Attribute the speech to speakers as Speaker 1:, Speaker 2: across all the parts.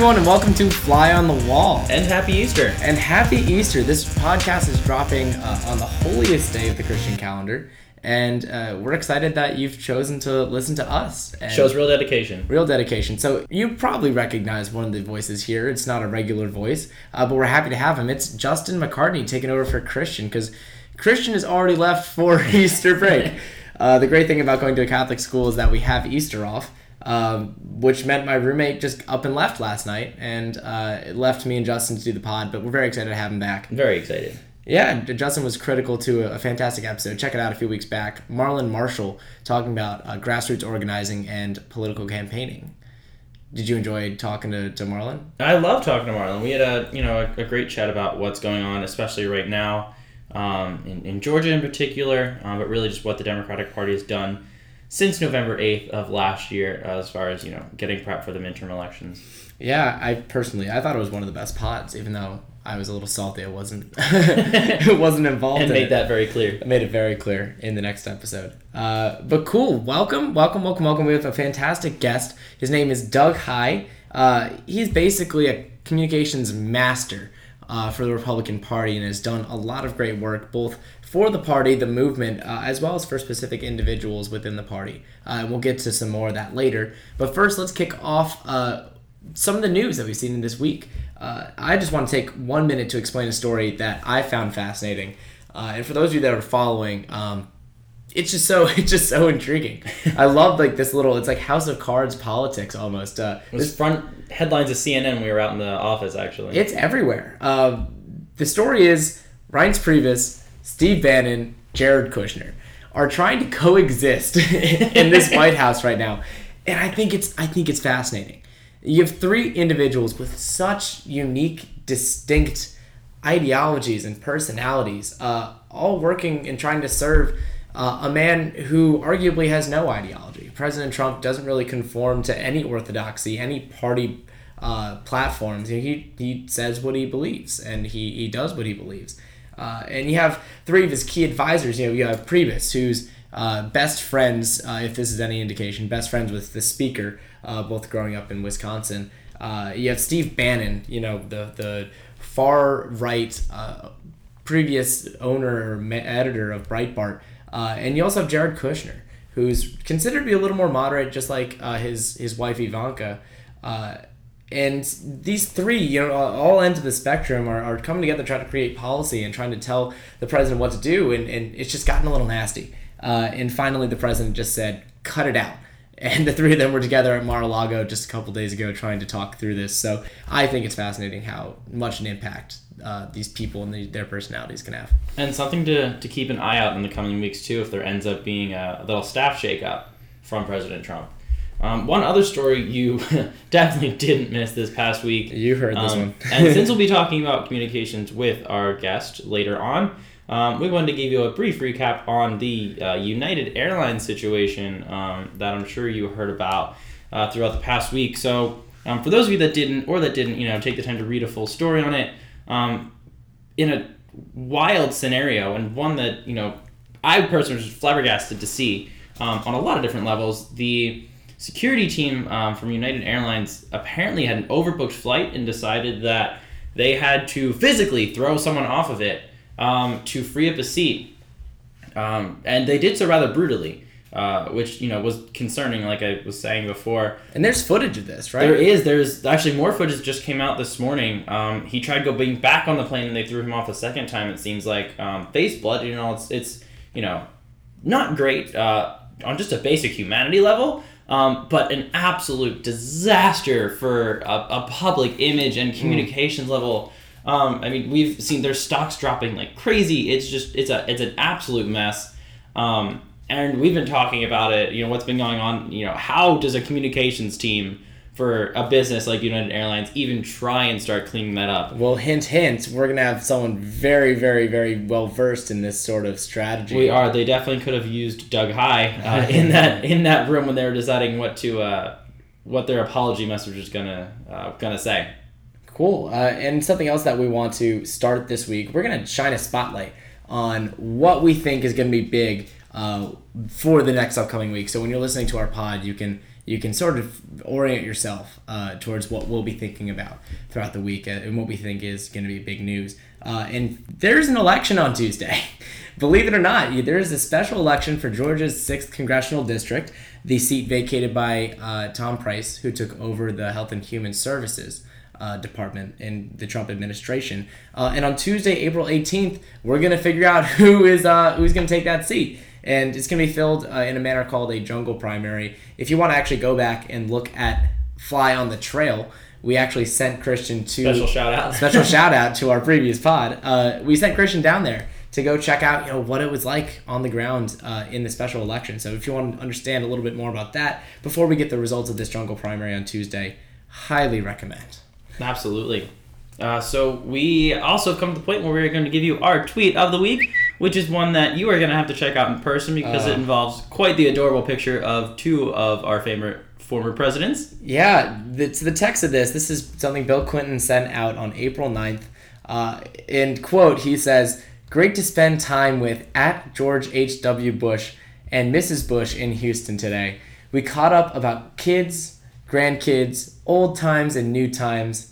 Speaker 1: everyone, and welcome to Fly on the Wall.
Speaker 2: And happy Easter.
Speaker 1: And happy Easter. This podcast is dropping uh, on the holiest day of the Christian calendar. And uh, we're excited that you've chosen to listen to us. And
Speaker 2: Shows real dedication.
Speaker 1: real dedication. So you probably recognize one of the voices here. It's not a regular voice, uh, but we're happy to have him. It's Justin McCartney taking over for Christian because Christian has already left for Easter break. Uh, the great thing about going to a Catholic school is that we have Easter off. Um, which meant my roommate just up and left last night, and uh, it left me and Justin to do the pod. But we're very excited to have him back.
Speaker 2: Very excited.
Speaker 1: Yeah, Justin was critical to a, a fantastic episode. Check it out a few weeks back. Marlon Marshall talking about uh, grassroots organizing and political campaigning. Did you enjoy talking to, to Marlon?
Speaker 2: I love talking to Marlon. We had a you know a, a great chat about what's going on, especially right now um, in, in Georgia in particular, um, but really just what the Democratic Party has done since November 8th of last year uh, as far as you know getting prep for the midterm elections.
Speaker 1: Yeah, I personally I thought it was one of the best pods, even though I was a little salty. I wasn't it wasn't involved.
Speaker 2: And
Speaker 1: in
Speaker 2: made
Speaker 1: it.
Speaker 2: that very clear.
Speaker 1: I made it very clear in the next episode. Uh, but cool, welcome, welcome, welcome, welcome. We have a fantastic guest. His name is Doug Heye. Uh, he's basically a communications master uh, for the Republican Party and has done a lot of great work both for the party, the movement, uh, as well as for specific individuals within the party. Uh, we'll get to some more of that later. But first, let's kick off uh, some of the news that we've seen in this week. Uh, I just want to take one minute to explain a story that I found fascinating. Uh, and for those of you that are following, um, it's just so it's just so intriguing. I love like this little it's like House of Cards politics almost. Uh,
Speaker 2: was front headlines of CNN. We were out in the office actually.
Speaker 1: it's everywhere. Um, the story is Reince Priebus, Steve Bannon, Jared Kushner are trying to coexist in this White House right now, and I think it's I think it's fascinating. You have three individuals with such unique, distinct ideologies and personalities, uh, all working and trying to serve uh, a man who arguably has no ideology. President Trump doesn't really conform to any orthodoxy, any party uh, platforms. He, he says what he believes and he, he does what he believes. Uh, and you have three of his key advisors. You know, you have Priebus, who's uh, best friends, uh, if this is any indication, best friends with the speaker, uh, both growing up in Wisconsin. Uh, you have Steve Bannon, you know, the, the far right uh, previous owner or editor of Breitbart. And you also have Jared Kushner, who's considered to be a little more moderate, just like his, his wife Ivanka. And these three, you know, all ends of the spectrum are, are coming together trying to create policy and trying to tell the president what to do. And, and it's just gotten a little nasty. Uh, and finally, the president just said, cut it out. And the three of them were together at Mar-a-Lago just a couple days ago trying to talk through this. So I think it's fascinating how much an impact uh, these people and the, their personalities can have.
Speaker 2: And something to, to keep an eye out in the coming weeks too, if there ends up being a, a little staff shakeup from President Trump. Um, one other story you definitely didn't miss this past week.
Speaker 1: You heard this
Speaker 2: Um,
Speaker 1: one.
Speaker 2: and since we'll be talking about communications with our guest later on, um, we wanted to give you a brief recap on the uh, United Airlines situation um, that I'm sure you heard about uh, throughout the past week. So, um, for those of you that didn't, or that didn't, you know, take the time to read a full story on it, um, in a wild scenario and one that you know I personally was flabbergasted to see um, on a lot of different levels. The security team um, from United Airlines apparently had an overbooked flight and decided that they had to physically throw someone off of it um, to free up a seat, um, and they did so rather brutally. Uh, which you know was concerning, like I was saying before.
Speaker 1: And there's footage of this, right?
Speaker 2: There is. There's actually more footage that just came out this morning. Um, he tried going back on the plane and they threw him off a second time. It seems like um, face blood. You know, it's it's you know not great uh, on just a basic humanity level. Um, but an absolute disaster for a, a public image and communications level. Um, I mean, we've seen their stocks dropping like crazy. It's just it's a it's an absolute mess. Um, and we've been talking about it. You know what's been going on. You know how does a communications team for a business like United Airlines even try and start cleaning that up?
Speaker 1: Well, hint, hint, we're going to have someone very, very, very well versed in this sort of strategy.
Speaker 2: We are. They definitely could have used Doug Heye uh, in that in that room when they were deciding what to uh, what their apology message is gonna uh, gonna say.
Speaker 1: Cool. Uh, and something else that we want to start this week, we're going to shine a spotlight on what we think is going to be big uh, for the next upcoming week. So when you're listening to our pod, you can you can sort of orient yourself uh, towards what we'll be thinking about throughout the week uh, and what we think is going to be big news. Uh, and there's an election on Tuesday. Believe it or not, there is a special election for Georgia's 6th congressional district, the seat vacated by uh, Tom Price, who took over the Health and Human Services. Uh, department in the Trump administration, uh, and on Tuesday, April 18th, we're gonna figure out who is uh, who's gonna take that seat and it's going to be filled uh, in a manner called a jungle primary. If you want to actually go back and look at Fly on the Trail, we actually sent Christian to
Speaker 2: special shout out
Speaker 1: special shout out to our previous pod. Uh, we sent Christian down there to go check out you know what it was like on the ground uh, in the special election. So if you want to understand a little bit more about that before we get the results of this jungle primary on Tuesday, highly recommend.
Speaker 2: Absolutely. Uh, so we also come to the point where we're going to give you our tweet of the week which is one that you are going to have to check out in person because uh, it involves quite the adorable picture of two of our favorite former presidents.
Speaker 1: Yeah, the, to the text of this, this is something Bill Clinton sent out on April 9th. Uh, in quote, he says, Great to spend time with at George H.W. Bush and Mrs. Bush in Houston today. We caught up about kids, grandkids, old times and new times,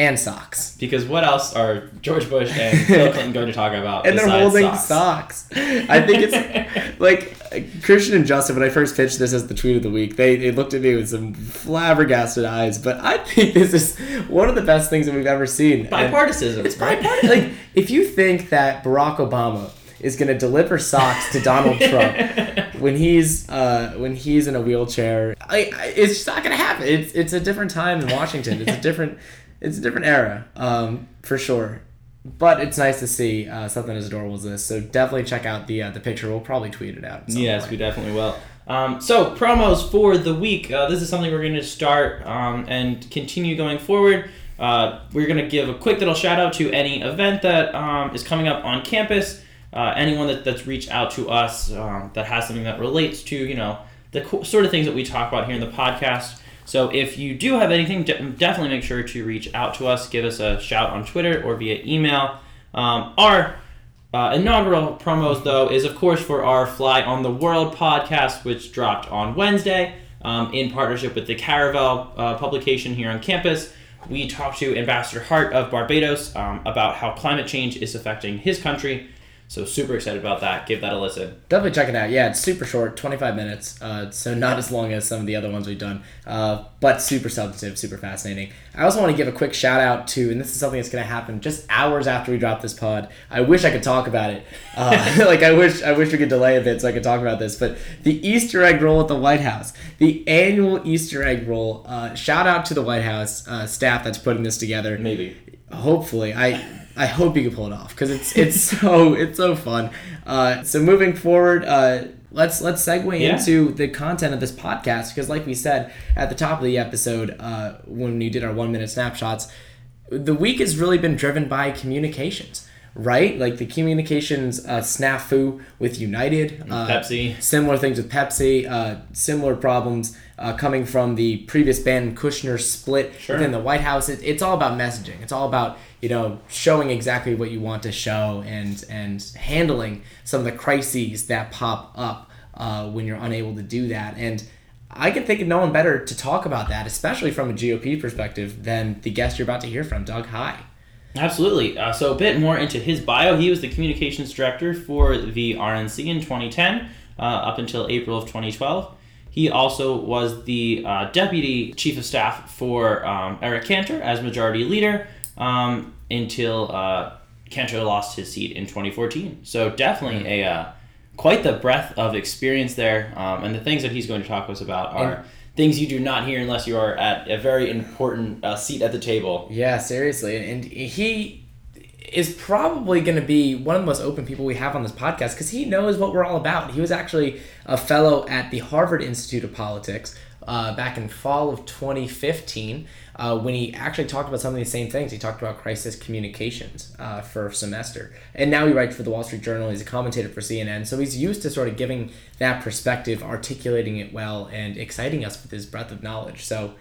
Speaker 1: and socks.
Speaker 2: Because what else are George Bush and Bill Clinton going to talk about?
Speaker 1: and they're holding socks. socks. I think it's like Christian and Justin. When I first pitched this as the tweet of the week, they, they looked at me with some flabbergasted eyes. But I think this is one of the best things that we've ever seen.
Speaker 2: Bipartisan.
Speaker 1: It's bipartisan. like if you think that Barack Obama is going to deliver socks to Donald Trump when he's uh, when he's in a wheelchair. I, I, it's just not going to happen. It's it's a different time in Washington. It's a different it's a different era, um, for sure. But it's nice to see uh, something as adorable as this. So definitely check out the uh, the picture. We'll probably tweet it out.
Speaker 2: Yes, point. we definitely will. Um, so promos for the week. Uh, this is something we're going to start um, and continue going forward. Uh, we're going to give a quick little shout out to any event that um, is coming up on campus. Uh, anyone that, that's reached out to us um, that has something that relates to you know the co- sort of things that we talk about here in the podcast. So if you do have anything, definitely make sure to reach out to us. Give us a shout on Twitter or via email. Um, our uh, inaugural promos, though, is of course for our Fly on the World podcast, which dropped on Wednesday um, in partnership with the Caravel uh, publication here on campus. We talked to Ambassador Hart of Barbados um, about how climate change is affecting his country so super excited about that. Give that a listen.
Speaker 1: Definitely check it out. Yeah, it's super short, 25 minutes. Uh, so not as long as some of the other ones we've done, uh, but super substantive, super fascinating. I also want to give a quick shout out to, and this is something that's going to happen just hours after we drop this pod. I wish I could talk about it. Uh, like I wish, I wish we could delay a bit so I could talk about this. But the Easter egg roll at the White House, the annual Easter egg roll. Uh, shout out to the White House uh, staff that's putting this together.
Speaker 2: Maybe.
Speaker 1: Hopefully, I I hope you can pull it off because it's it's so it's so fun. Uh, so moving forward, uh, let's let's segue yeah. into the content of this podcast because, like we said at the top of the episode, uh, when we did our one minute snapshots, the week has really been driven by communications right? Like the communications uh, snafu with United,
Speaker 2: uh, Pepsi,
Speaker 1: similar things with Pepsi, uh, similar problems uh, coming from the previous Bannon Kushner split sure. within the White House. It, it's all about messaging. It's all about you know showing exactly what you want to show and and handling some of the crises that pop up uh, when you're unable to do that and. I can think of no one better to talk about that, especially from a GOP perspective, than the guest you're about to hear from, Doug Heye.
Speaker 2: Absolutely. Uh, so, a bit more into his bio. He was the communications director for the RNC in 2010 uh, up until April of 2012. He also was the uh, deputy chief of staff for um, Eric Cantor as majority leader um, until uh, Cantor lost his seat in 2014. So, definitely mm-hmm. a uh, quite the breadth of experience there. Um, and the things that he's going to talk to us about are. And- things you do not hear unless you are at a very important uh, seat at the table.
Speaker 1: Yeah, seriously. And he is probably going to be one of the most open people we have on this podcast because he knows what we're all about. He was actually a fellow at the Harvard Institute of Politics uh, back in fall of 2015 uh, when he actually talked about some of the same things. He talked about crisis communications uh, for a semester. And now he writes for the Wall Street Journal. He's a commentator for CNN. So he's used to sort of giving that perspective, articulating it well, and exciting us with his breadth of knowledge. So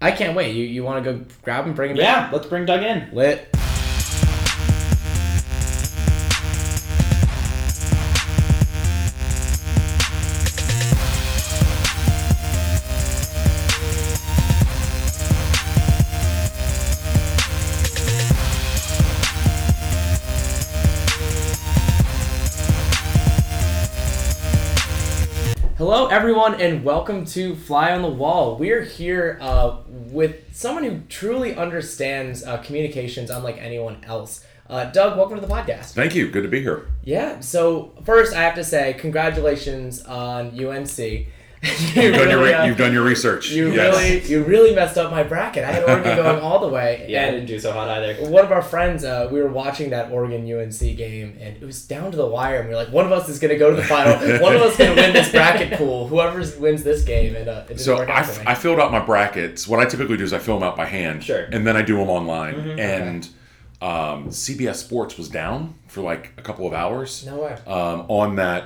Speaker 1: I can't wait. You, you want to go grab him, bring him
Speaker 2: Yeah, let's bring Doug in.
Speaker 1: Lit. Everyone, and welcome to Fly on the Wall. We're here uh, with someone who truly understands uh, communications unlike anyone else. Uh, Doug, welcome to the podcast.
Speaker 3: Thank you. Good to be here.
Speaker 1: Yeah, so first I have to say congratulations on UNC.
Speaker 3: You've done your re-
Speaker 1: uh,
Speaker 3: you've done your research.
Speaker 1: you
Speaker 3: yes.
Speaker 1: really you really messed up my bracket. I had Oregon going all the way.
Speaker 2: Yeah, I didn't do so hot either.
Speaker 1: one of our friends, uh, we were watching that Oregon UNC game, and it was down to the wire. And we were like, one of us is going to go to the final. one of us is going to win this bracket pool. Whoever wins this game, and uh, it didn't
Speaker 3: So
Speaker 1: work
Speaker 3: I,
Speaker 1: out for me.
Speaker 3: I filled out my brackets. What I typically do is I fill them out by hand,
Speaker 2: Sure.
Speaker 3: and then I do them online.
Speaker 1: Mm-hmm.
Speaker 3: And um, CBS Sports was down for like a couple of hours
Speaker 1: no way.
Speaker 3: um, on that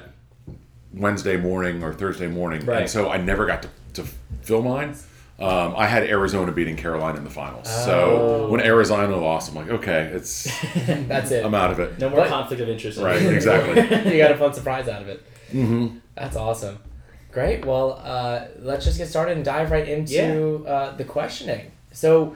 Speaker 3: Wednesday morning or Thursday morning,
Speaker 2: Right.
Speaker 3: and so I never got to, to fill mine. Um, I had Arizona beating Carolina in the finals. So
Speaker 1: Oh.
Speaker 3: when Arizona lost, I'm like, okay, it's
Speaker 1: That's it.
Speaker 3: I'm out of it.
Speaker 2: No more
Speaker 1: But-
Speaker 2: conflict of interest.
Speaker 3: Right, exactly.
Speaker 1: you got a fun surprise out of it. Mm-hmm. That's awesome. Great. Well, uh, let's just get started and dive right into uh, the questioning. So,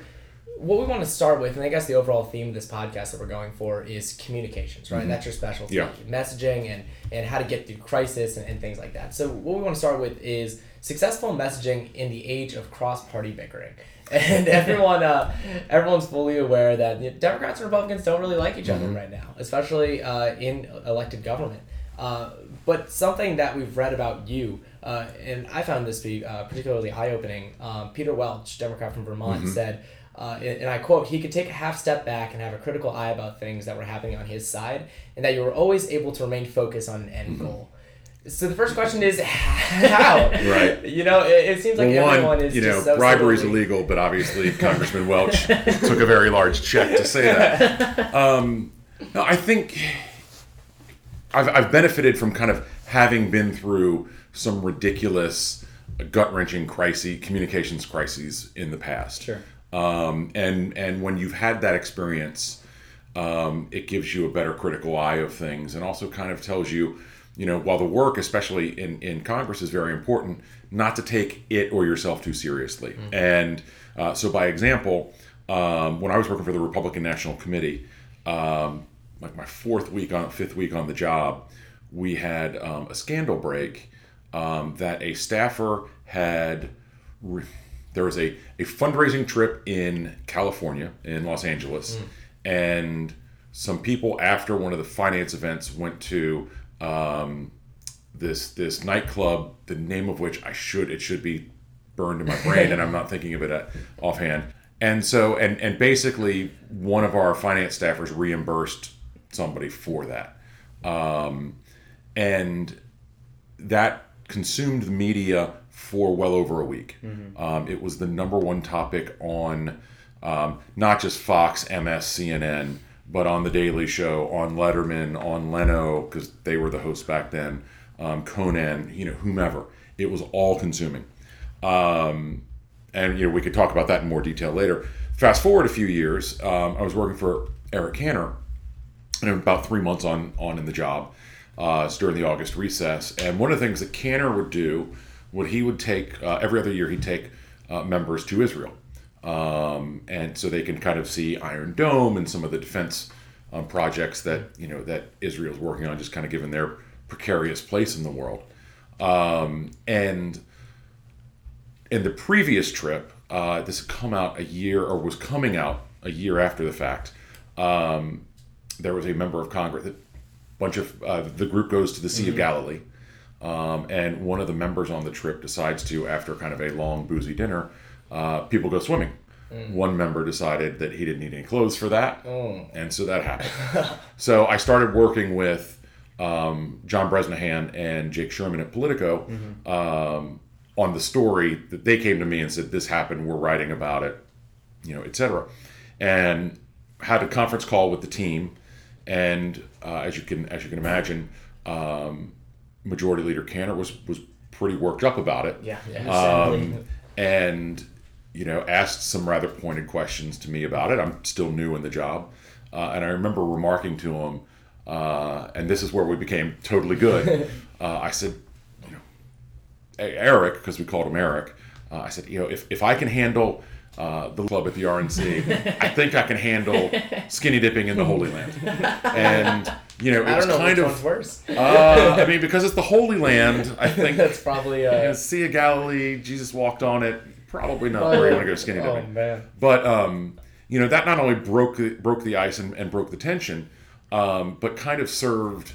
Speaker 1: what we want to start with, and I guess the overall theme of this podcast that we're going for is communications, right? That's your specialty,
Speaker 3: Yeah.
Speaker 1: messaging and and how to get through crisis and, and things like that. So, what we want to start with is successful messaging in the age of cross-party bickering. And everyone, uh, everyone's fully aware that Democrats and Republicans don't really like each other right now, especially uh, in elected government. Uh, but something that we've read about you, uh, and I found this to be uh, particularly eye opening. Um, Peter Welch, Democrat from Vermont, said, uh, and, and I quote, he could take a half step back and have a critical eye about things that were happening on his side, and that you were always able to remain focused on an end goal. So the first question is how?
Speaker 3: Right.
Speaker 1: You know, it, it seems like
Speaker 3: well,
Speaker 1: everyone
Speaker 3: one,
Speaker 1: is
Speaker 3: you know,
Speaker 1: just so
Speaker 3: bribery is illegal, but obviously Congressman Welch took a very large check to say that. Um, no, I think I've, I've benefited from kind of having been through some ridiculous, gut wrenching crises, communications crises in the past.
Speaker 2: Sure.
Speaker 3: Um, and and when you've had that experience, um, it gives you a better critical eye of things, and also kind of tells you, you know, while the work, especially in in Congress, is very important, not to take it or yourself too seriously. And uh, so, by example, um, when I was working for the Republican National Committee, um, like my fourth week on fifth week on the job, we had um, a scandal break um, that a staffer had. Re- there was a, a fundraising trip in California, in Los Angeles, and some people after one of the finance events went to um, this this nightclub, the name of which I should it should be burned in my brain, and I'm not thinking of it at, offhand. And so, and and basically, one of our finance staffers reimbursed somebody for that, um, and that consumed the media for well over a week. Um, it was the number one topic on um, not just Fox, MS, CNN, but on The Daily Show, on Letterman, on Leno, because they were the hosts back then, um, Conan, you know, whomever. It was all consuming. Um, and you know we could talk about that in more detail later. Fast forward a few years, um, I was working for Eric Cantor, and about three months on on in the job. Uh, during the August recess, and one of the things that Canner would do, would he would take uh, every other year he'd take uh, members to Israel, um, and so they can kind of see Iron Dome and some of the defense um, projects that you know that Israel's working on, just kind of given their precarious place in the world, um, and in the previous trip, uh, this had come out a year or was coming out a year after the fact. Um, there was a member of Congress, a bunch of uh, the group goes to the Sea of Galilee, um, and one of the members on the trip decides to, after kind of a long boozy dinner, uh, people go swimming. One member decided that he didn't need any clothes for that, and so that happened. so I started working with um, John Bresnahan and Jake Sherman at Politico um, on the story that they came to me and said this happened. We're writing about it, you know, etc. And had a conference call with the team, and uh, as you can as you can imagine, um, Majority Leader Cantor was was pretty worked up about it.
Speaker 1: Yeah. yeah.
Speaker 3: Um, and you know asked some rather pointed questions to me about it. I'm still new in the job, uh, and I remember remarking to him, uh, and this is where we became totally good. uh, I said, you know, Eric, because we called him Eric. Uh, I said, you know, if, if I can handle uh, the club at the RNC, I think I can handle skinny dipping in the Holy Land. And you know, it
Speaker 1: I
Speaker 3: was
Speaker 1: don't know
Speaker 3: kind
Speaker 1: which
Speaker 3: of.
Speaker 1: one's worse.
Speaker 3: Uh, I mean, because it's the Holy Land, I think.
Speaker 1: That's probably
Speaker 3: you know,
Speaker 1: uh,
Speaker 3: Sea of Galilee, Jesus walked on it. Probably not where you want to go skinny dipping.
Speaker 1: Oh man.
Speaker 3: But um, you know that not only broke the, broke the ice and, and broke the tension, um, but kind of served,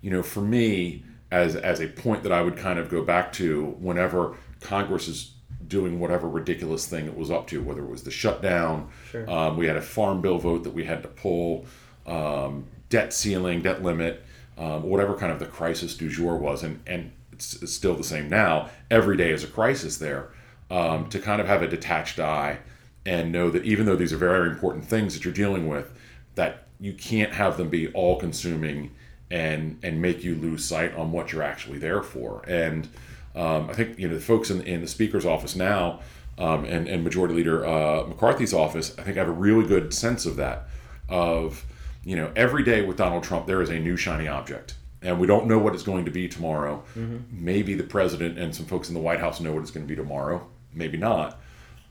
Speaker 3: you know, for me as as a point that I would kind of go back to whenever Congress is doing whatever ridiculous thing it was up to, whether it was the shutdown,
Speaker 2: Sure.
Speaker 3: um, we had a farm bill vote that we had to pull, um, debt ceiling, debt limit, um, whatever kind of the crisis du jour was, and and it's, it's still the same now. Every day is a crisis there. Um, to kind of have a detached eye and know that even though these are very important things that you're dealing with, that you can't have them be all consuming and and make you lose sight on what you're actually there for. And um, I think you know the folks in, in the speaker's office now um, and and Majority Leader uh, McCarthy's office, I think have a really good sense of that. Of you know every day with Donald Trump, there is a new shiny object. And we don't know what it's going to be tomorrow. Maybe the president and some folks in the White House know what it's going to be tomorrow. Maybe not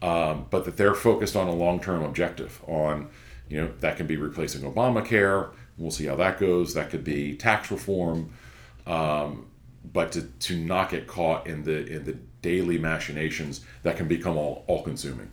Speaker 3: um, but that they're focused on a long-term objective on you know that can be replacing obamacare we'll see how that goes that could be tax reform um, but to, to not get caught in the in the daily machinations that can become all, all consuming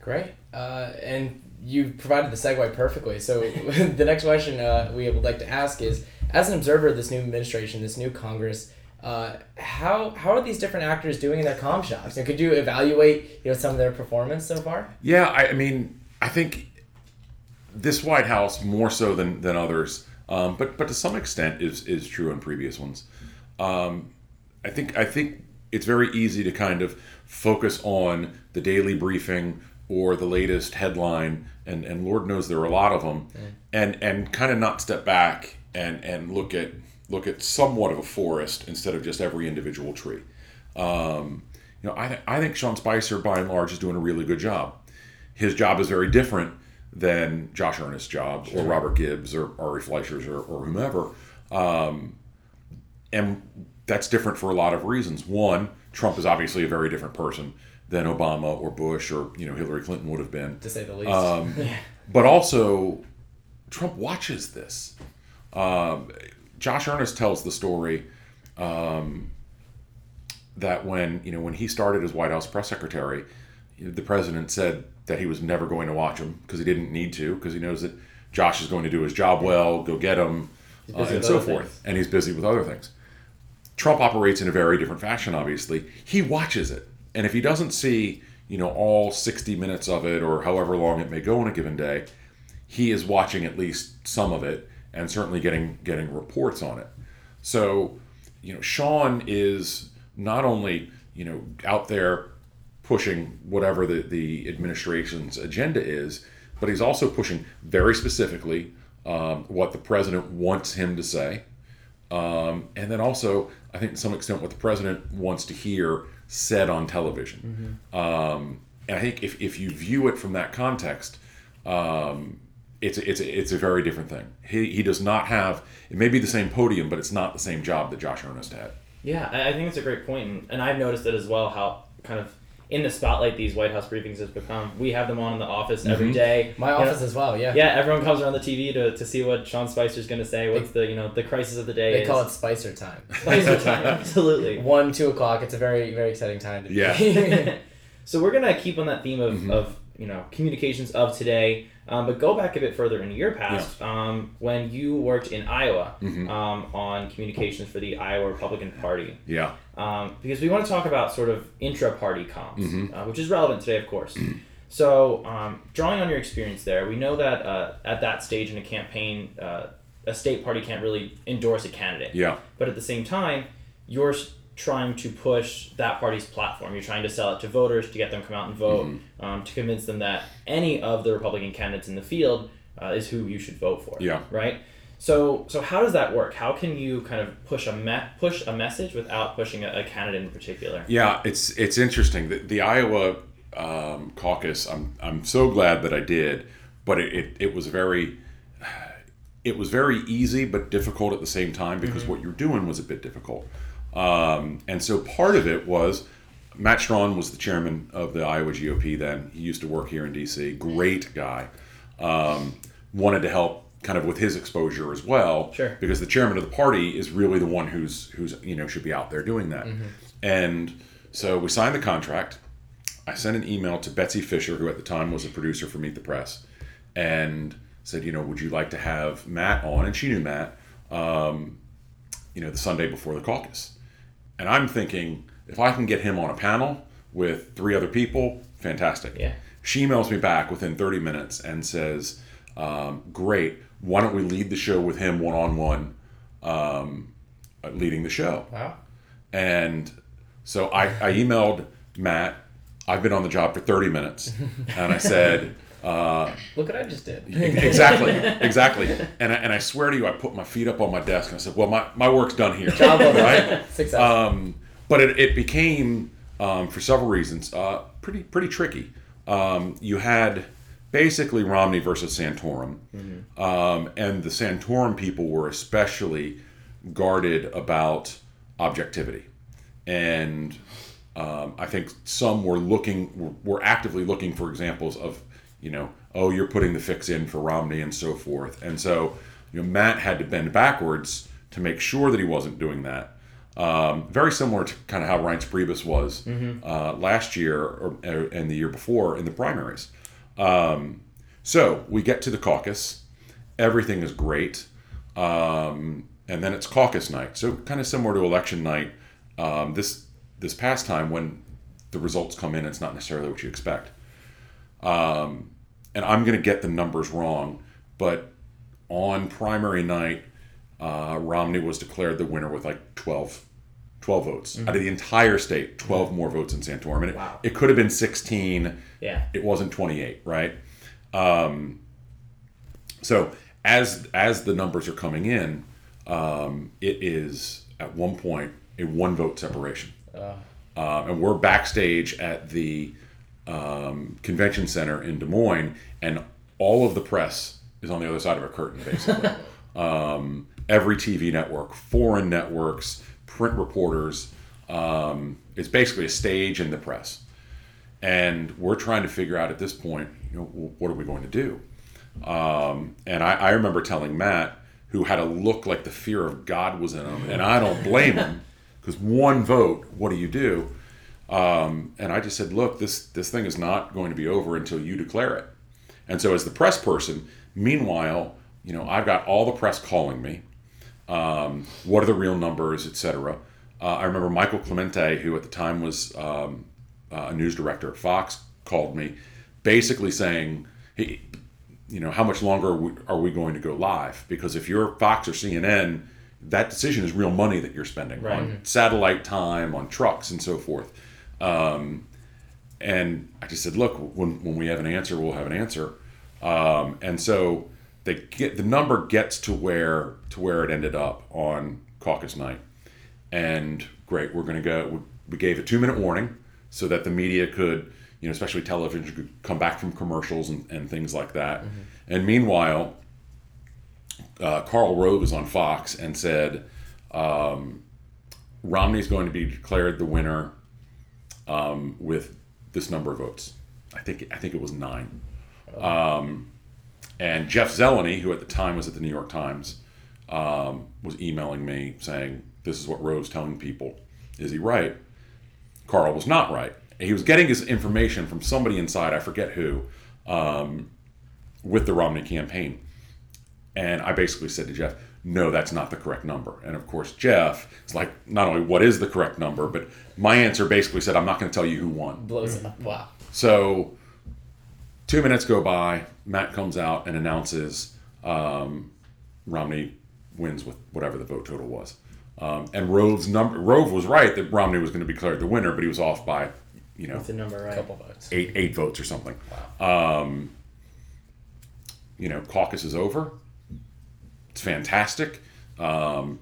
Speaker 1: Great. Uh, and you provided the segue perfectly. So the next question uh, we would like to ask is, as an observer of this new administration, this new Congress, uh, how how are these different actors doing in their com shops? And could you evaluate you know some of their performance so far?
Speaker 3: Yeah, I, I mean, I think this White House more so than than others, um, but but to some extent is is true in previous ones. Um, I think I think it's very easy to kind of focus on the daily briefing or the latest headline, and and Lord knows there are a lot of them, and and kind of not step back and and look at look at somewhat of a forest instead of just every individual tree. Um, you know, I, th- I think Sean Spicer, by and large, is doing a really good job. His job is very different than Josh Earnest's job or Robert Gibbs or Ari Fleischer's or, or whomever. Um, and that's different for a lot of reasons. One, Trump is obviously a very different person than Obama or Bush or you know Hillary Clinton would have been.
Speaker 1: To say the least.
Speaker 3: Um, but also, Trump watches this. Um, Josh Earnest tells the story um, that when you know when he started as White House press secretary, the president said that he was never going to watch him because he didn't need to because he knows that Josh is going to do his job well, go get him, uh, and so forth,
Speaker 1: things.
Speaker 3: and he's busy with other things. Trump operates in a very different fashion. Obviously, he watches it, and if he doesn't see you know all sixty minutes of it or however long it may go on a given day, he is watching at least some of it and certainly getting getting reports on it. So, you know, Sean is not only you know out there pushing whatever the the administration's agenda is, but he's also pushing very specifically um, what the president wants him to say, um, and then also I think to some extent what the president wants to hear said on television. Um, and I think if, if you view it from that context, um, it's a, it's a, it's a very different thing. He, he does not have it may be the same podium, but it's not the same job that Josh Earnest had.
Speaker 2: Yeah, I I think it's a great point, and, and I've noticed it as well. How kind of in the spotlight these White House briefings has become. We have them on in the office every day.
Speaker 1: My
Speaker 2: You know,
Speaker 1: office as well. Yeah.
Speaker 2: yeah, everyone comes around the TV to, to see what Sean Spicer's going to say. What's the you know the crisis of the day?
Speaker 1: They
Speaker 2: is.
Speaker 1: call it Spicer time.
Speaker 2: Spicer time. Absolutely.
Speaker 1: One, two o'clock. It's a very, very exciting time. To be. Yeah.
Speaker 2: So we're gonna keep on that theme of,
Speaker 3: Mhm.
Speaker 2: of you know communications of today, um, but go back a bit further into your past um, when you worked in Iowa
Speaker 3: Mhm.
Speaker 2: um, on communications for the Iowa Republican Party.
Speaker 3: Yeah,
Speaker 2: um, because we want to talk about sort of intra-party comms,
Speaker 3: Mhm.
Speaker 2: uh, which is relevant today, of course. so, um, drawing on your experience there, we know that uh, at that stage in a campaign, uh, a state party can't really endorse a candidate.
Speaker 3: yeah,
Speaker 2: But at the same time, you're s- trying to push that party's platform. You're trying to sell it to voters to get them to come out and vote,
Speaker 3: Mm-hmm.
Speaker 2: um, to convince them that any of the Republican candidates in the field uh, is who you should vote for.
Speaker 3: Yeah.
Speaker 2: Right. So, so how does that work? How can you kind of push a me- push a message without pushing a, a candidate in particular?
Speaker 3: yeah. It's it's interesting the, the Iowa um, caucus. I'm I'm so glad that I did, but it, it, it was very it was very easy but difficult at the same time because what you're doing was a bit difficult. Um, and so part of it was Matt Strawn was the chairman of the Iowa GOP then. He used to work here in DC. Great guy. Um, wanted to help kind of with his exposure as well.
Speaker 1: Sure.
Speaker 3: Because the chairman of the party is really the one who's who's you know should be out there doing that. And so we signed the contract. I sent an email to Betsy Fischer, who at the time was a producer for Meet the Press, and said, you know, would you like to have Matt on? And she knew Matt. Um, you know, the Sunday before the caucus. And I'm thinking, if I can get him on a panel with three other people, fantastic.
Speaker 1: Yeah.
Speaker 3: She emails me back within 30 minutes and says, um, great, why don't we lead the show with him one on one, leading the show?
Speaker 1: Wow.
Speaker 3: And so I, I emailed Matt. I've been on the job for 30 minutes. And I said,
Speaker 1: Look what I just did.
Speaker 3: exactly, exactly. And I, and I swear to you, I put my feet up on my desk and I said, well, my, my work's done here.
Speaker 1: Job
Speaker 3: right?
Speaker 1: Success.
Speaker 3: Um, but it, it became, um, for several reasons, uh, pretty pretty tricky. Um, you had basically Romney versus Santorum, um, and the Santorum people were especially guarded about objectivity, and um, I think some were looking were actively looking for examples of you know oh you're putting the fix in for Romney and so forth, and so you know Matt had to bend backwards to make sure that he wasn't doing that. Um, very similar to kind of how Reince Priebus was uh, last year or, or, and the year before in the primaries. Um, so we get to the caucus, everything is great, um, and then it's caucus night. So kind of similar to election night. Um, this this past time when the results come in, it's not necessarily what you expect. Um, and I'm going to get the numbers wrong, but on primary night, uh, Romney was declared the winner with like 12, 12 votes out of the entire state. 12 more votes in Santorum, and it,
Speaker 1: Wow.
Speaker 3: it could have been 16
Speaker 1: yeah.
Speaker 3: it wasn't 28 right um, so as as the numbers are coming in um, it is at one point a one vote separation Uh. uh, and we're backstage at the um, convention center in des moines and all of the press is on the other side of a curtain basically um, every tv network foreign networks print reporters um, it's basically a stage in the press and we're trying to figure out at this point, you know, what are we going to do? Um, and I, I remember telling Matt, who had a look like the fear of God was in him, and I don't blame him, because one vote, what do you do? Um, and I just said, look, this this thing is not going to be over until you declare it. And so, as the press person, meanwhile, you know, I've got all the press calling me. Um, what are the real numbers, et cetera. Uh, I remember Michael Clemente, who at the time was um, uh, a news director at Fox, called me, basically saying, "Hey, you know, how much longer are we, are we going to go live? Because if you're Fox or CNN, that decision is real money that you're spending on satellite time, on trucks, and so forth." Um, and I just said, "Look, when when we have an answer, we'll have an answer." Um, and so they get the number gets to where to where it ended up on caucus night, and great, we're going to go. We, we gave a two minute warning so that the media could, you know, especially television, could come back from commercials and, and things like that. And meanwhile, uh, Karl Rove is on Fox and said um, Romney's going to be declared the winner um, with this number of votes. I think I think it was nine. Um, and Jeff Zeleny, who at the time was at the New York Times, um, was emailing me saying, "This is what Rove's telling people. Is he right?" Karl was not right. He was getting his information from somebody inside, I forget who, um, with the Romney campaign. And I basically said to Jeff, no, that's not the correct number. And of course, Jeff is like, not only what is the correct number, but my answer basically said, I'm not going to tell you who won.
Speaker 1: Blows it up. Wow.
Speaker 3: So two minutes go by. Matt comes out and announces um, Romney wins with whatever the vote total was. Um, and Rove's number, Rove was right that Romney was going to be declared the winner, but he was off by, you know,
Speaker 2: the number right.
Speaker 1: Couple votes.
Speaker 3: eight eight votes or something. Um, you know, caucus is over. It's fantastic. Um,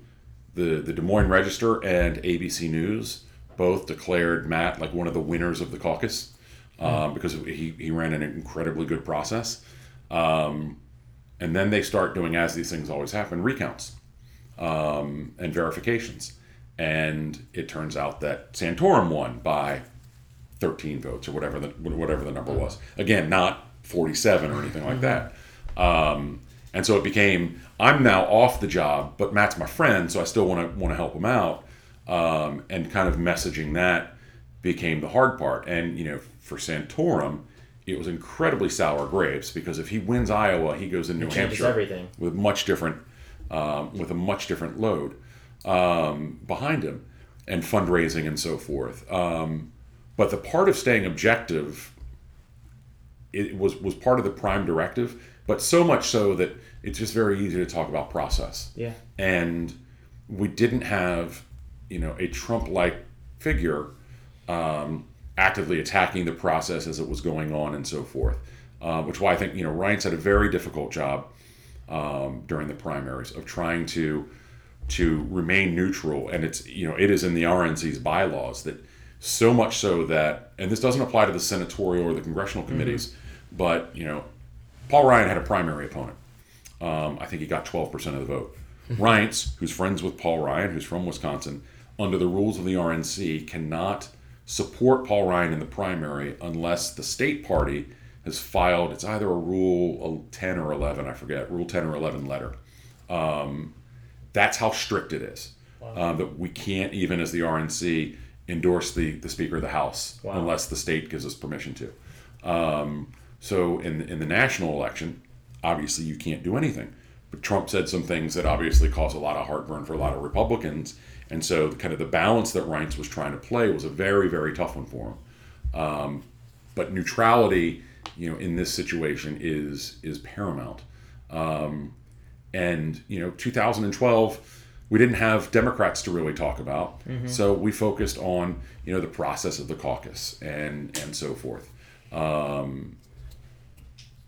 Speaker 3: the the Des Moines Register and ABC News both declared Matt like one of the winners of the caucus um, because he, he ran an incredibly good process. Um, and then they start doing, as these things always happen, recounts um, and verifications. And it turns out that Santorum won by 13 votes or whatever the whatever the number was. Again, not 47 or anything like that. Um, And so it became I'm now off the job, but Matt's my friend, so I still want to want to help him out. Um, and kind of messaging that became the hard part. And you know, for Santorum, it was incredibly sour grapes because if he wins Iowa, he goes in New Hampshire
Speaker 2: everything.
Speaker 3: with much different um, with a much different load um, behind him and fundraising and so forth. Um, but the part of staying objective it was was part of the prime directive, but so much so that it's just very easy to talk about process.
Speaker 2: Yeah.
Speaker 3: And we didn't have, you know, a Trump-like figure um, actively attacking the process as it was going on and so forth. Uh, which is why I think you know Reince had a very difficult job um, during the primaries of trying to to remain neutral, and it's you know it is in the RNC's bylaws that so much so that, and this doesn't apply to the senatorial or the congressional committees, but you know, Paul Ryan had a primary opponent. Um, I think he got 12% of the vote. Reince, who's friends with Paul Ryan, who's from Wisconsin, under the rules of the RNC, cannot support Paul Ryan in the primary unless the state party has filed, it's either a Rule 10 or 11, I forget, Rule 10 or 11 letter. Um, that's how strict it is. Um, that we can't even, as the RNC, endorse the, the Speaker of the House
Speaker 2: Wow.
Speaker 3: unless the state gives us permission to. Um, so in in the national election, obviously you can't do anything. But Trump said some things that obviously caused a lot of heartburn for a lot of Republicans, and so the, kind of the balance that Reince was trying to play was a very very tough one for him. Um, but neutrality, you know, in this situation is is paramount. Um, and you know, 2012 we didn't have Democrats to really talk about, so we focused on you know the process of the caucus and and so forth. Um,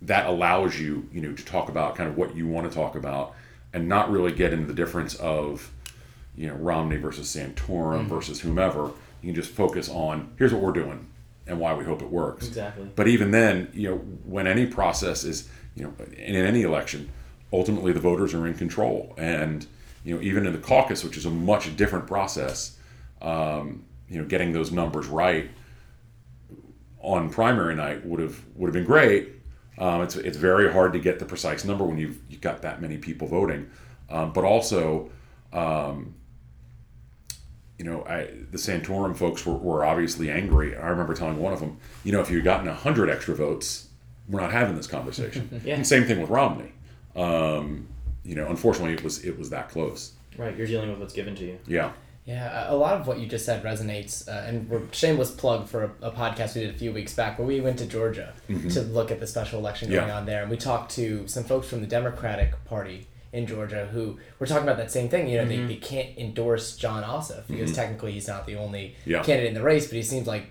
Speaker 3: that allows you you know to talk about kind of what you want to talk about and not really get into the difference of you know Romney versus Santorum versus whomever. You can just focus on here's what we're doing and why we hope it works.
Speaker 2: Exactly.
Speaker 3: But even then, you know, when any process is, you know, in any election, ultimately the voters are in control. And, you know, even in the caucus, which is a much different process, um, you know, getting those numbers right on primary night would have would have been great. Um, it's, it's very hard to get the precise number when you've, you've got that many people voting. Um, but also, um, you know, I, the Santorum folks were, were obviously angry. I remember telling one of them, you know, if you'd gotten 100 extra votes, we're not having this conversation.
Speaker 2: Yeah.
Speaker 3: And same thing with Romney. Um, you know, unfortunately, it was it was that close.
Speaker 2: Right. You're dealing with what's given to you.
Speaker 3: Yeah.
Speaker 1: Yeah, a a lot of what you just said resonates, uh, and we're shameless plug for a, a podcast we did a few weeks back where we went to Georgia to look at the special election going
Speaker 3: Mm-hmm. Yeah.
Speaker 1: on there, and we talked to some folks from the Democratic Party in Georgia who were talking about that same thing. You know, they, they can't endorse Jon Ossoff because technically he's not the only
Speaker 3: Mm-hmm. Yeah.
Speaker 1: candidate in the race, but he seems like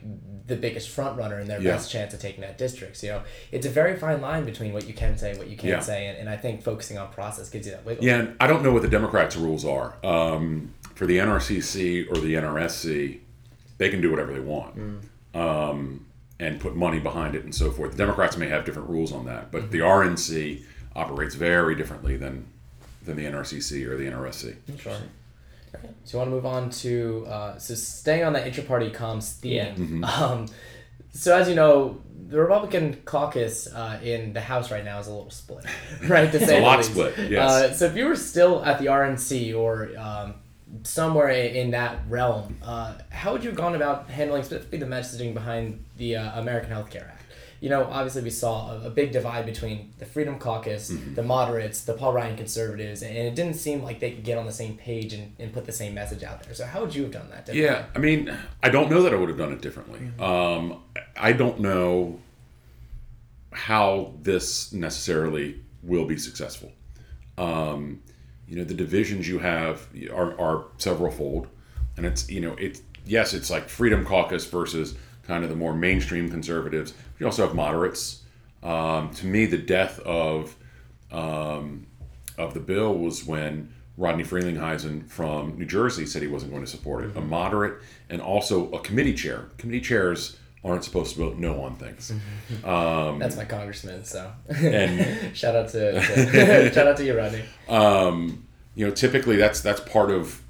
Speaker 1: the biggest front runner and their
Speaker 3: Yeah.
Speaker 1: best chance of taking that district. So, you know, it's a very fine line between what you can say, what you can't
Speaker 3: Yeah.
Speaker 1: say, and, and I think focusing on process gives you that wiggle.
Speaker 3: Yeah, and I don't know what the Democrats' rules are. Um, for the NRCC or the NRSC, they can do whatever they want um, and put money behind it and so forth. The Democrats may have different rules on that, but the RNC operates very differently than than the NRCC or the NRSC.
Speaker 1: Sure. Okay. So you want to move on to uh, so staying on that inter-party comms theme.
Speaker 2: Yeah.
Speaker 3: Mm-hmm.
Speaker 1: Um, so as you know, the Republican caucus uh, in the House right now is a little split, right? To say
Speaker 3: a lot
Speaker 1: least.
Speaker 3: split, yes.
Speaker 1: Uh, so if you were still at the RNC or um, somewhere in, in that realm, uh, how would you have gone about handling specifically the messaging behind the uh, American Health Care Act? You know, obviously we saw a, a big divide between the Freedom Caucus,
Speaker 3: Mm-hmm.
Speaker 1: the moderates, the Paul Ryan conservatives, and it didn't seem like they could get on the same page and, and put the same message out there. So how would you have done that?
Speaker 3: Yeah, I mean, I don't know that I would have done it differently. Um, I don't know how this necessarily will be successful. Um, you know, the divisions you have are, are several fold, and it's you know it's yes, it's like Freedom Caucus versus kind of the more mainstream conservatives. You also have moderates. Um, to me, the death of um, of the bill was when Rodney Frelinghuysen from New Jersey said he wasn't going to support it. A moderate and also a committee chair. Committee chairs aren't supposed to vote no on things.
Speaker 1: Um, That's my congressman. So
Speaker 3: And-
Speaker 1: shout out to, to shout out to you, Rodney.
Speaker 3: you know, typically that's that's part of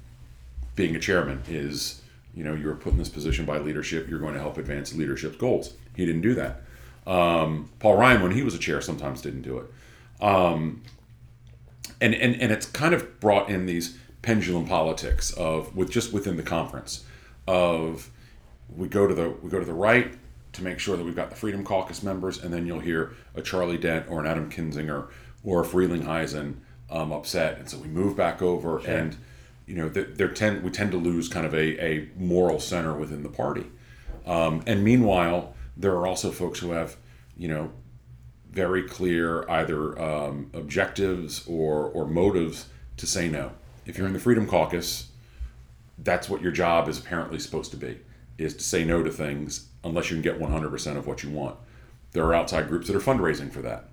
Speaker 3: being a chairman is you know you're put in this position by leadership. You're going to help advance leadership's goals. He didn't do that. Um, Paul Ryan, when he was a chair, sometimes didn't do it. Um, and, and and it's kind of brought in these pendulum politics of with just within the conference of we go to the we go to the right to make sure that we've got the Freedom Caucus members, and then you'll hear a Charlie Dent or an Adam Kinzinger or a Frelinghuysen um, upset, and so we move back over, and you know there tend we tend to lose kind of a, a moral center within the party, um, and meanwhile there are also folks who have you know very clear either um, objectives or or motives to say no. If you're in the Freedom Caucus, that's what your job is apparently supposed to be is to say no to things unless you can get 100% of what you want. There are outside groups that are fundraising for that,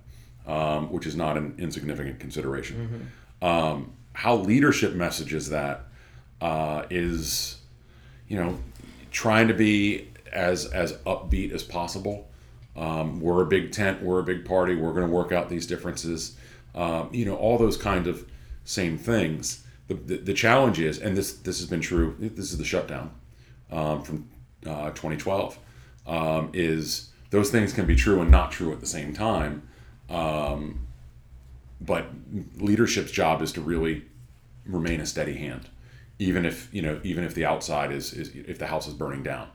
Speaker 3: um, which is not an insignificant consideration. Mm-hmm. Um, how leadership messages that uh, is, you know, trying to be as as upbeat as possible. Um, we're a big tent, we're a big party, we're going to work out these differences. Um, you know, all those kind of same things. The, the, the, challenge is, and this this has been true. This is the shutdown um, from uh, 2012 um, is those things can be true and not true at the same time. Um, but leadership's job is to really remain a steady hand, even if you know, even if the outside is, is if the house is burning down.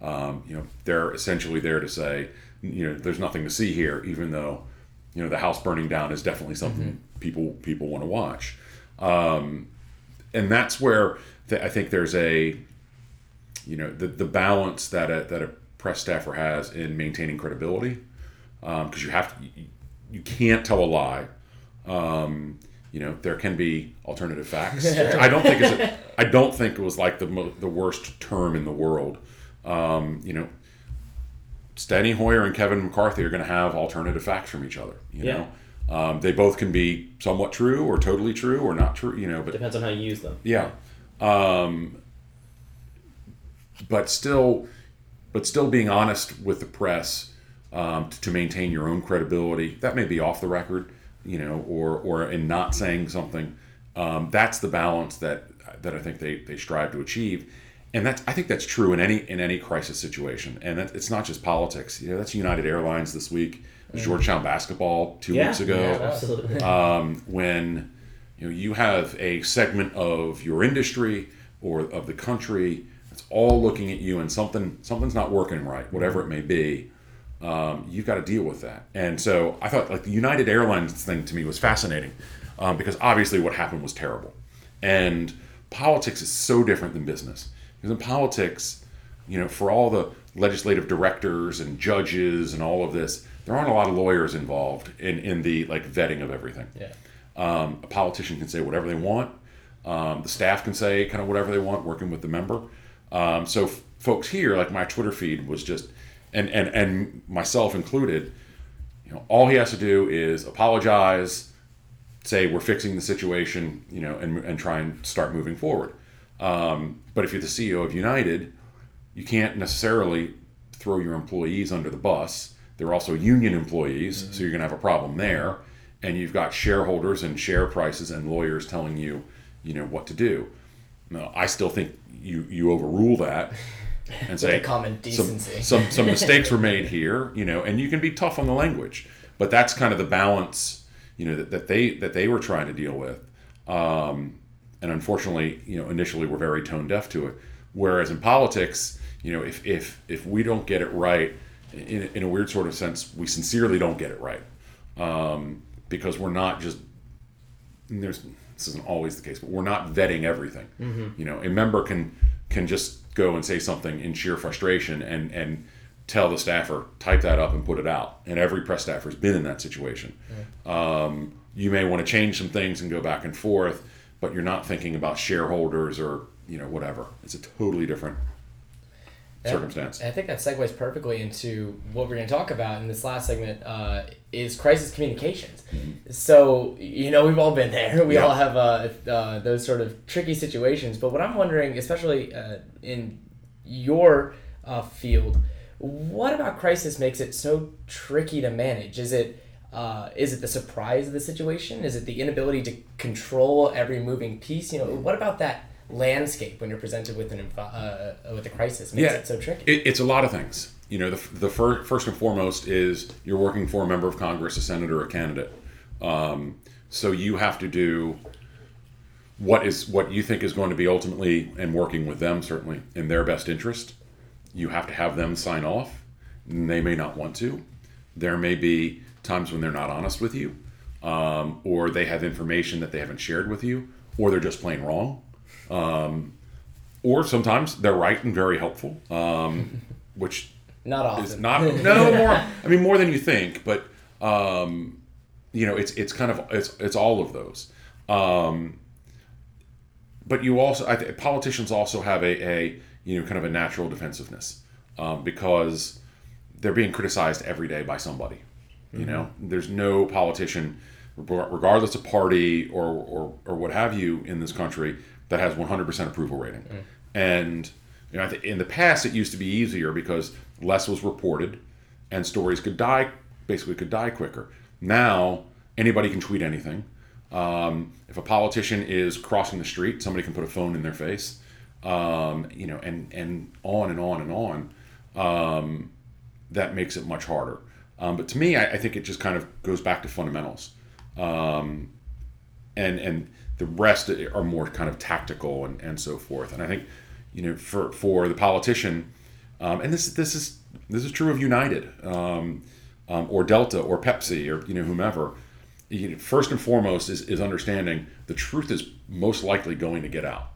Speaker 3: Um, you know, they're essentially there to say, you know, there's nothing to see here, even though, you know, the house burning down is definitely something mm-hmm. people people want to watch, um, and that's where th- I think there's a, you know, the the balance that a, that a press staffer has in maintaining credibility because um, you have to you, you, can't tell a lie um, you know there can be alternative facts i don't think it's a, i don't think it was like the mo- the worst term in the world um, you know Steny Hoyer and Kevin McCarthy are going to have alternative facts from each other. You yeah. know, um, they both can be somewhat true or totally true or not true. You know, but
Speaker 2: depends on how you use them.
Speaker 3: Yeah, um, but still, but still being honest with the press um, to, to, maintain your own credibility. That may be off the record, you know, or or in not saying something. Um, that's the balance that that I think they, they strive to achieve, and that's I think that's true in any in any crisis situation. And that, it's not just politics. You know, that's United Airlines this week. Mm-hmm. Georgetown basketball two
Speaker 2: yeah,
Speaker 3: weeks ago.
Speaker 2: Yeah, absolutely.
Speaker 3: Um, when you know you have a segment of your industry or of the country all looking at you and something something's not working right whatever it may be um, you've got to deal with that. And so i thought like the united airlines thing to me was fascinating um, because obviously what happened was terrible. And politics is so different than business. Because in politics you know for all the legislative directors and judges and all of this there aren't a lot of lawyers involved in, in the like vetting of everything.
Speaker 2: Yeah.
Speaker 3: um, a politician can say whatever they want. Um, the staff can say kind of whatever they want working with the member um, so f- folks here, like my Twitter feed was just, and, and, and myself included, you know, all he has to do is apologize, say we're fixing the situation, you know, and, and try and start moving forward. Um, but if you're the CEO of United, you can't necessarily throw your employees under the bus. They're also union employees, mm-hmm. so you're going to have a problem there. And you've got shareholders and share prices and lawyers telling you, you know, what to do. No, I still think you you overrule that and say
Speaker 1: common
Speaker 3: decency. Some, some some mistakes were made here, you know, and you can be tough on the language, but that's kind of the balance, you know, that, that they that they were trying to deal with, um, and unfortunately, you know, initially we're very tone deaf to it. Whereas in politics, you know, if if if we don't get it right, in, in a weird sort of sense, we sincerely don't get it right, um, because we're not just there's this isn't always the case, but we're not vetting everything. Mm-hmm. You know, a member can can just go and say something in sheer frustration and and tell the staffer type that up and put it out. And every press staffer has been in that situation. Um, you may want to change some things and go back and forth, but you're not thinking about shareholders or you know whatever. It's a totally different circumstance.
Speaker 1: I think that segues perfectly into what we're going to talk about in this last segment uh, is crisis communications. Mm-hmm. So, you know, we've all been there. We yeah. all have uh, uh, those sort of tricky situations. But what I'm wondering, especially uh, in your uh, field, what about crisis makes it so tricky to manage? Is it uh, is it the surprise of the situation? Is it the inability to control every moving piece? You know, what about that landscape when you're presented with an uh, uh, with a crisis makes yeah, it so tricky.
Speaker 3: It, it's a lot of things. You know, the, the fir- first and foremost is you're working for a member of Congress, a senator, a candidate. Um, So you have to do what is what you think is going to be ultimately and working with them certainly in their best interest. You have to have them sign off. They may not want to. There may be times when they're not honest with you, um, or they have information that they haven't shared with you, or they're just plain wrong. Um, or sometimes they're right and very helpful, um, which
Speaker 1: Not often.
Speaker 3: is not no more. I mean, more than you think, but um, you know, it's it's kind of it's it's all of those. Um, but you also, I think, politicians also have a, a you know kind of a natural defensiveness um, because they're being criticized every day by somebody. You know, there's no politician, regardless of party or, or or what have you in this country, that has 100% approval rating. And you know, in the past it used to be easier because less was reported, and stories could die basically could die quicker. Now anybody can tweet anything. Um, if a politician is crossing the street, somebody can put a phone in their face, um, you know, and and on and on and on. Um, that makes it much harder. Um, but to me, I, I think it just kind of goes back to fundamentals, um, and and the rest are more kind of tactical and, and so forth. And I think, you know, for for the politician, um, and this this is this is true of United um, um, or Delta or Pepsi or you know whomever. You know, first and foremost is, is understanding the truth is most likely going to get out.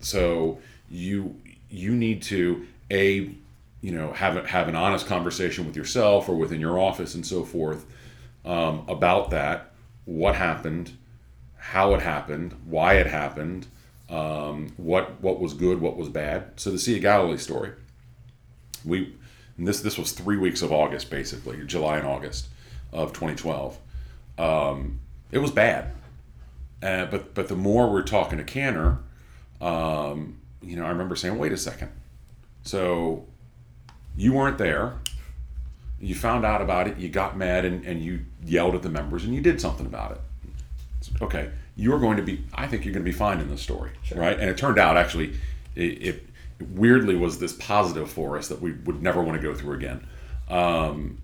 Speaker 3: So you you need to a you know have have an honest conversation with yourself or within your office and so forth um, about that. What happened? How it happened? Why it happened? Um, what what was good? What was bad? So the Sea of Galilee story. We and this this was three weeks of August basically, July and August of 2012. Um, it was bad, uh, but but the more we're talking to Cantor, um, you know, I remember saying, "Wait a second, so you weren't there. You found out about it. You got mad and, and you yelled at the members and you did something about it. Okay, you're going to be. I think you're going to be fine in this story, right? And it turned out actually, it, it weirdly was this positive for us that we would never want to go through again. Um,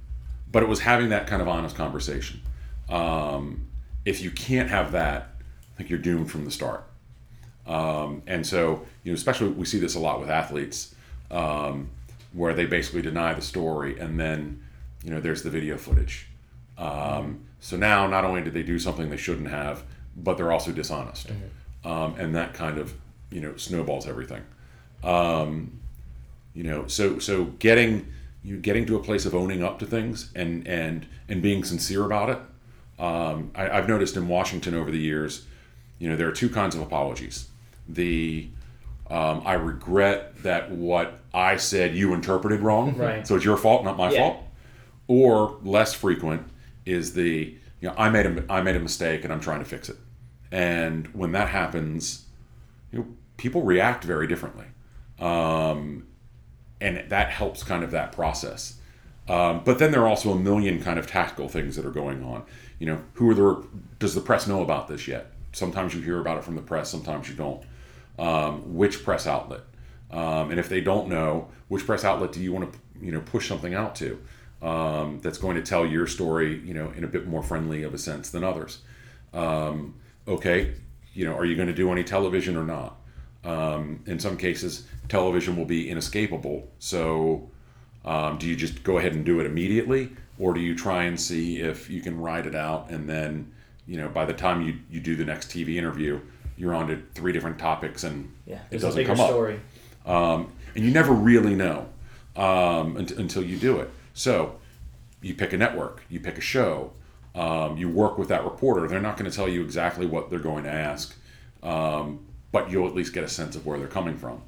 Speaker 3: but it was having that kind of honest conversation. Um, if you can't have that, I think you're doomed from the start. Um, and so, you know, especially we see this a lot with athletes, um, where they basically deny the story, and then, you know, there's the video footage. Um, so now, not only did they do something they shouldn't have, but they're also dishonest, um, and that kind of, you know, snowballs everything. Um, you know, so so getting you getting to a place of owning up to things and and and being sincere about it. Um, I, I've noticed in Washington over the years, you know, there are two kinds of apologies. The um, I regret that what I said you interpreted wrong,
Speaker 1: Right.
Speaker 3: so it's your fault, not my
Speaker 1: Yeah.
Speaker 3: fault. Or less frequent is the you know I made a I made a mistake and I'm trying to fix it. And when that happens, you know, people react very differently, um, and that helps kind of that process. Um, but then there are also a million kind of tactical things that are going on. You know, who are the does the press know about this yet? Sometimes you hear about it from the press, sometimes you don't. Um, which press outlet? Um, and if they don't know, which press outlet do you want to you know push something out to um, that's going to tell your story you know in a bit more friendly of a sense than others? Um, okay, you know, are you going to do any television or not? Um, in some cases, television will be inescapable. So, um, do you just go ahead and do it immediately, or do you try and see if you can ride it out, and then, you know, by the time you, you do the next TV interview, you're on to three different topics, and
Speaker 1: Yeah,
Speaker 3: it doesn't come up um, and you never really know um, unt- until you do it. So you pick a network, you pick a show, um, you work with that reporter. They're not going to tell you exactly what they're going to ask, um, but you'll at least get a sense of where they're coming from.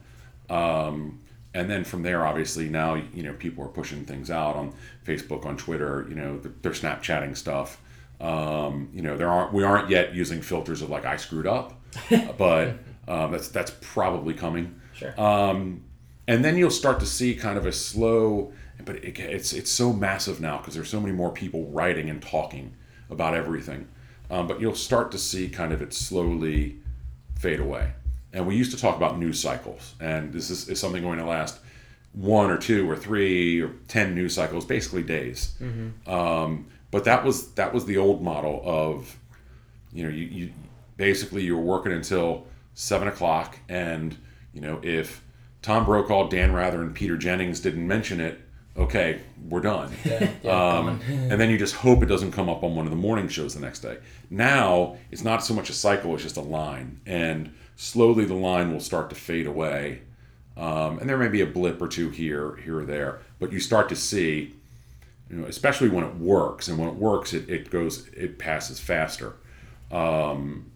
Speaker 3: Um, and then from there, obviously, now you know people are pushing things out on Facebook, on Twitter. You know, they're, they're Snapchatting stuff. Um, you know, there aren't we aren't yet using filters of like I screwed up, but um, that's that's probably coming.
Speaker 1: Sure.
Speaker 3: Um, and then you'll start to see kind of a slow, but it, it's it's so massive now because there's so many more people writing and talking about everything. Um, but you'll start to see kind of it slowly fade away. And we used to talk about news cycles, and this is, is something going to last one or two or three or ten news cycles, basically days. Um, but that was that was the old model of you know, you, you basically you were working until seven o'clock, and you know if Tom Brokaw, Dan Rather, and Peter Jennings didn't mention it, okay, we're done.
Speaker 1: Yeah, yeah,
Speaker 3: um, and then you just hope it doesn't come up on one of the morning shows the next day. Now it's not so much a cycle; it's just a line, and slowly the line will start to fade away. Um, and there may be a blip or two here, here or there, but you start to see, you know, especially when it works, and when it works, it, it goes, it passes faster. Um,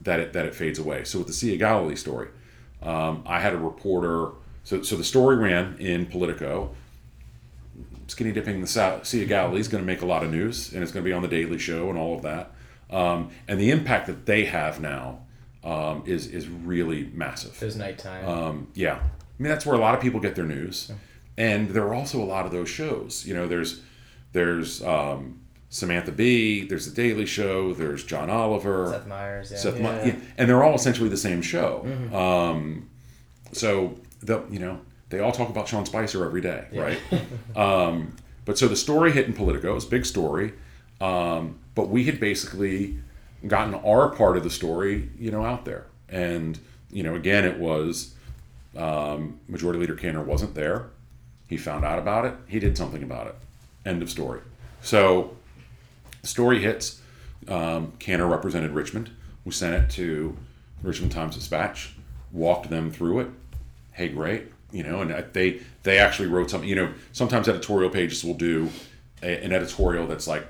Speaker 3: that it that it fades away. So with the Sea of Galilee story, um, I had a reporter. So so the story ran in Politico. Skinny dipping the Sea of Galilee is going to make a lot of news, and it's going to be on the Daily Show and all of that. Um, and the impact that they have now um, is is really massive.
Speaker 1: It was nighttime.
Speaker 3: Um, yeah, I mean that's where a lot of people get their news, and there are also a lot of those shows. You know, there's there's um, Samantha Bee, there's the Daily Show, there's John Oliver,
Speaker 1: Seth Meyers. Yeah.
Speaker 3: Seth
Speaker 2: Yeah.
Speaker 3: Yeah, and they're all essentially the same show. Um, so the you know they all talk about Sean Spicer every day, right? um, but so the story hit in Politico, it was a big story, um, but we had basically gotten our part of the story, you know, out there, and you know, again, it was um, Majority Leader Cantor wasn't there. He found out about it. He did something about it. End of story. So story hits. Um, Cantor represented Richmond. We sent it to Richmond Times Dispatch, walked them through it. Hey, great, you know, and they they actually wrote something. You know, sometimes editorial pages will do a, an editorial that's like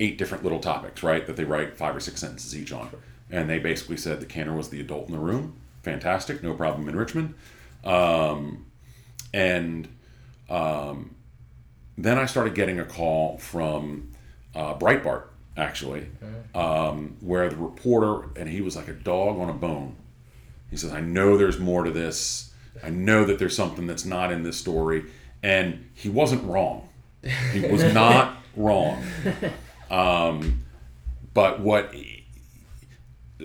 Speaker 3: eight different little topics, right? That they write five or six sentences each on, and they basically said that Cantor was the adult in the room. Fantastic, no problem in Richmond, um, and um, then I started getting a call from uh, Breitbart, actually, um, where the reporter, and he was like a dog on a bone. He says, I know there's more to this. I know that there's something that's not in this story. And he wasn't wrong. He was not wrong. Um, but what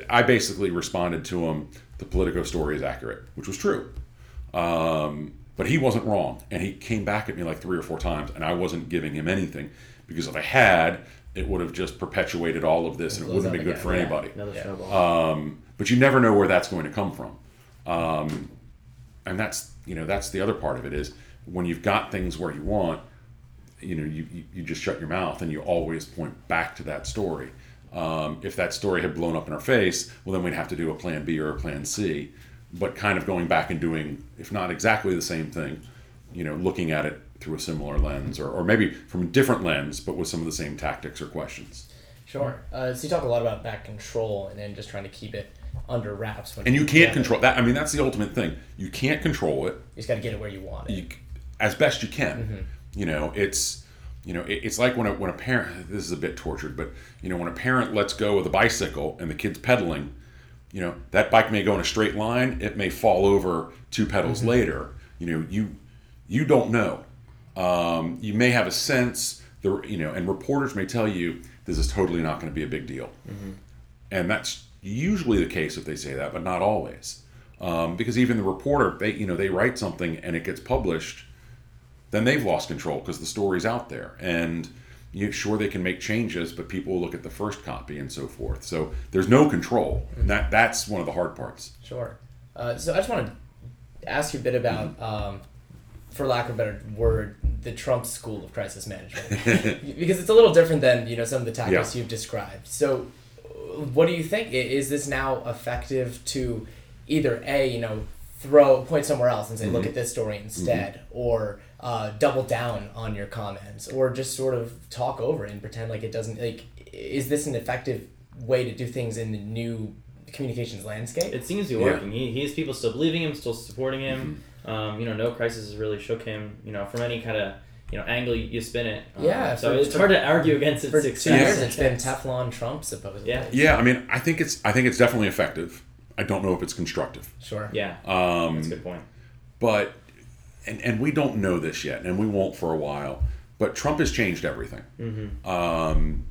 Speaker 3: I basically responded to him, the Politico story is accurate, which was true. Um, but he wasn't wrong. And he came back at me like three or four times, and I wasn't giving him anything because if I had, it would have just perpetuated all of this and it wouldn't
Speaker 1: up
Speaker 3: be good
Speaker 1: again,
Speaker 3: for
Speaker 1: yeah.
Speaker 3: anybody.
Speaker 2: Another
Speaker 1: Yeah.
Speaker 3: Um, but you never know where that's going to come from. Um, and that's, you know, that's the other part of it is when you've got things where you want, you know, you, you, just shut your mouth and you always point back to that story. Um, if that story had blown up in our face, well, then we'd have to do a plan B or a plan C. But kind of going back and doing, if not exactly the same thing, you know, looking at it through a similar lens or, or maybe from a different lens, but with some of the same tactics or questions.
Speaker 1: Sure. Uh, so you talk a lot about back control and then just trying to keep it under wraps. When
Speaker 3: And you can't control that. I mean, that's the ultimate thing. You can't control it.
Speaker 1: You just got to get it where you want it.
Speaker 3: you, as best you can.
Speaker 1: Mm-hmm.
Speaker 3: You know, it's you know, it, it's like when a when a parent. This is a bit tortured, but you know, when a parent lets go of the bicycle and the kid's pedaling, you know, that bike may go in a straight line. It may fall over two pedals
Speaker 1: Mm-hmm.
Speaker 3: later. You know, you you don't know. Um, you may have a sense. The you know, and reporters may tell you this is totally not going to be a big deal, and that's usually the case if they say that, but not always. Um, because even the reporter, they you know they write something and it gets published, then they've lost control because the story's out there, and you sure they can make changes, but people will look at the first copy and so forth. So there's no control. And that that's one of the hard parts.
Speaker 1: Sure. Uh, so I just want to ask you a bit about, um, for lack of a better word, the Trump school of crisis management, because it's a little different than you know some of the tactics
Speaker 3: Yeah.
Speaker 1: you've described. So, uh, what do you think? Is this now effective to either a you know throw point somewhere else and say look at this story instead, or uh, double down on your comments, or just sort of talk over it and pretend like it doesn't like? Is this an effective way to do things in the new communications landscape?
Speaker 2: It seems to be
Speaker 3: Yeah.
Speaker 2: working. He, he has people still believing him, still supporting him.
Speaker 3: Mm-hmm.
Speaker 2: Um, you know, no crisis has really shook him. You know, from any kind of you know angle you, you spin it. Um,
Speaker 1: Yeah,
Speaker 2: So
Speaker 1: for-
Speaker 2: it's
Speaker 1: for-
Speaker 2: hard to argue against its
Speaker 1: For two
Speaker 2: success.
Speaker 1: years, it's been Teflon Trump, supposedly.
Speaker 2: Yeah.
Speaker 3: Yeah, I mean, I think it's I think it's definitely effective. I don't know if it's constructive.
Speaker 1: Sure.
Speaker 2: Yeah,
Speaker 3: Um,
Speaker 2: that's a good point.
Speaker 3: but and and we don't know this yet, and we won't for a while. But Trump has changed everything. Um,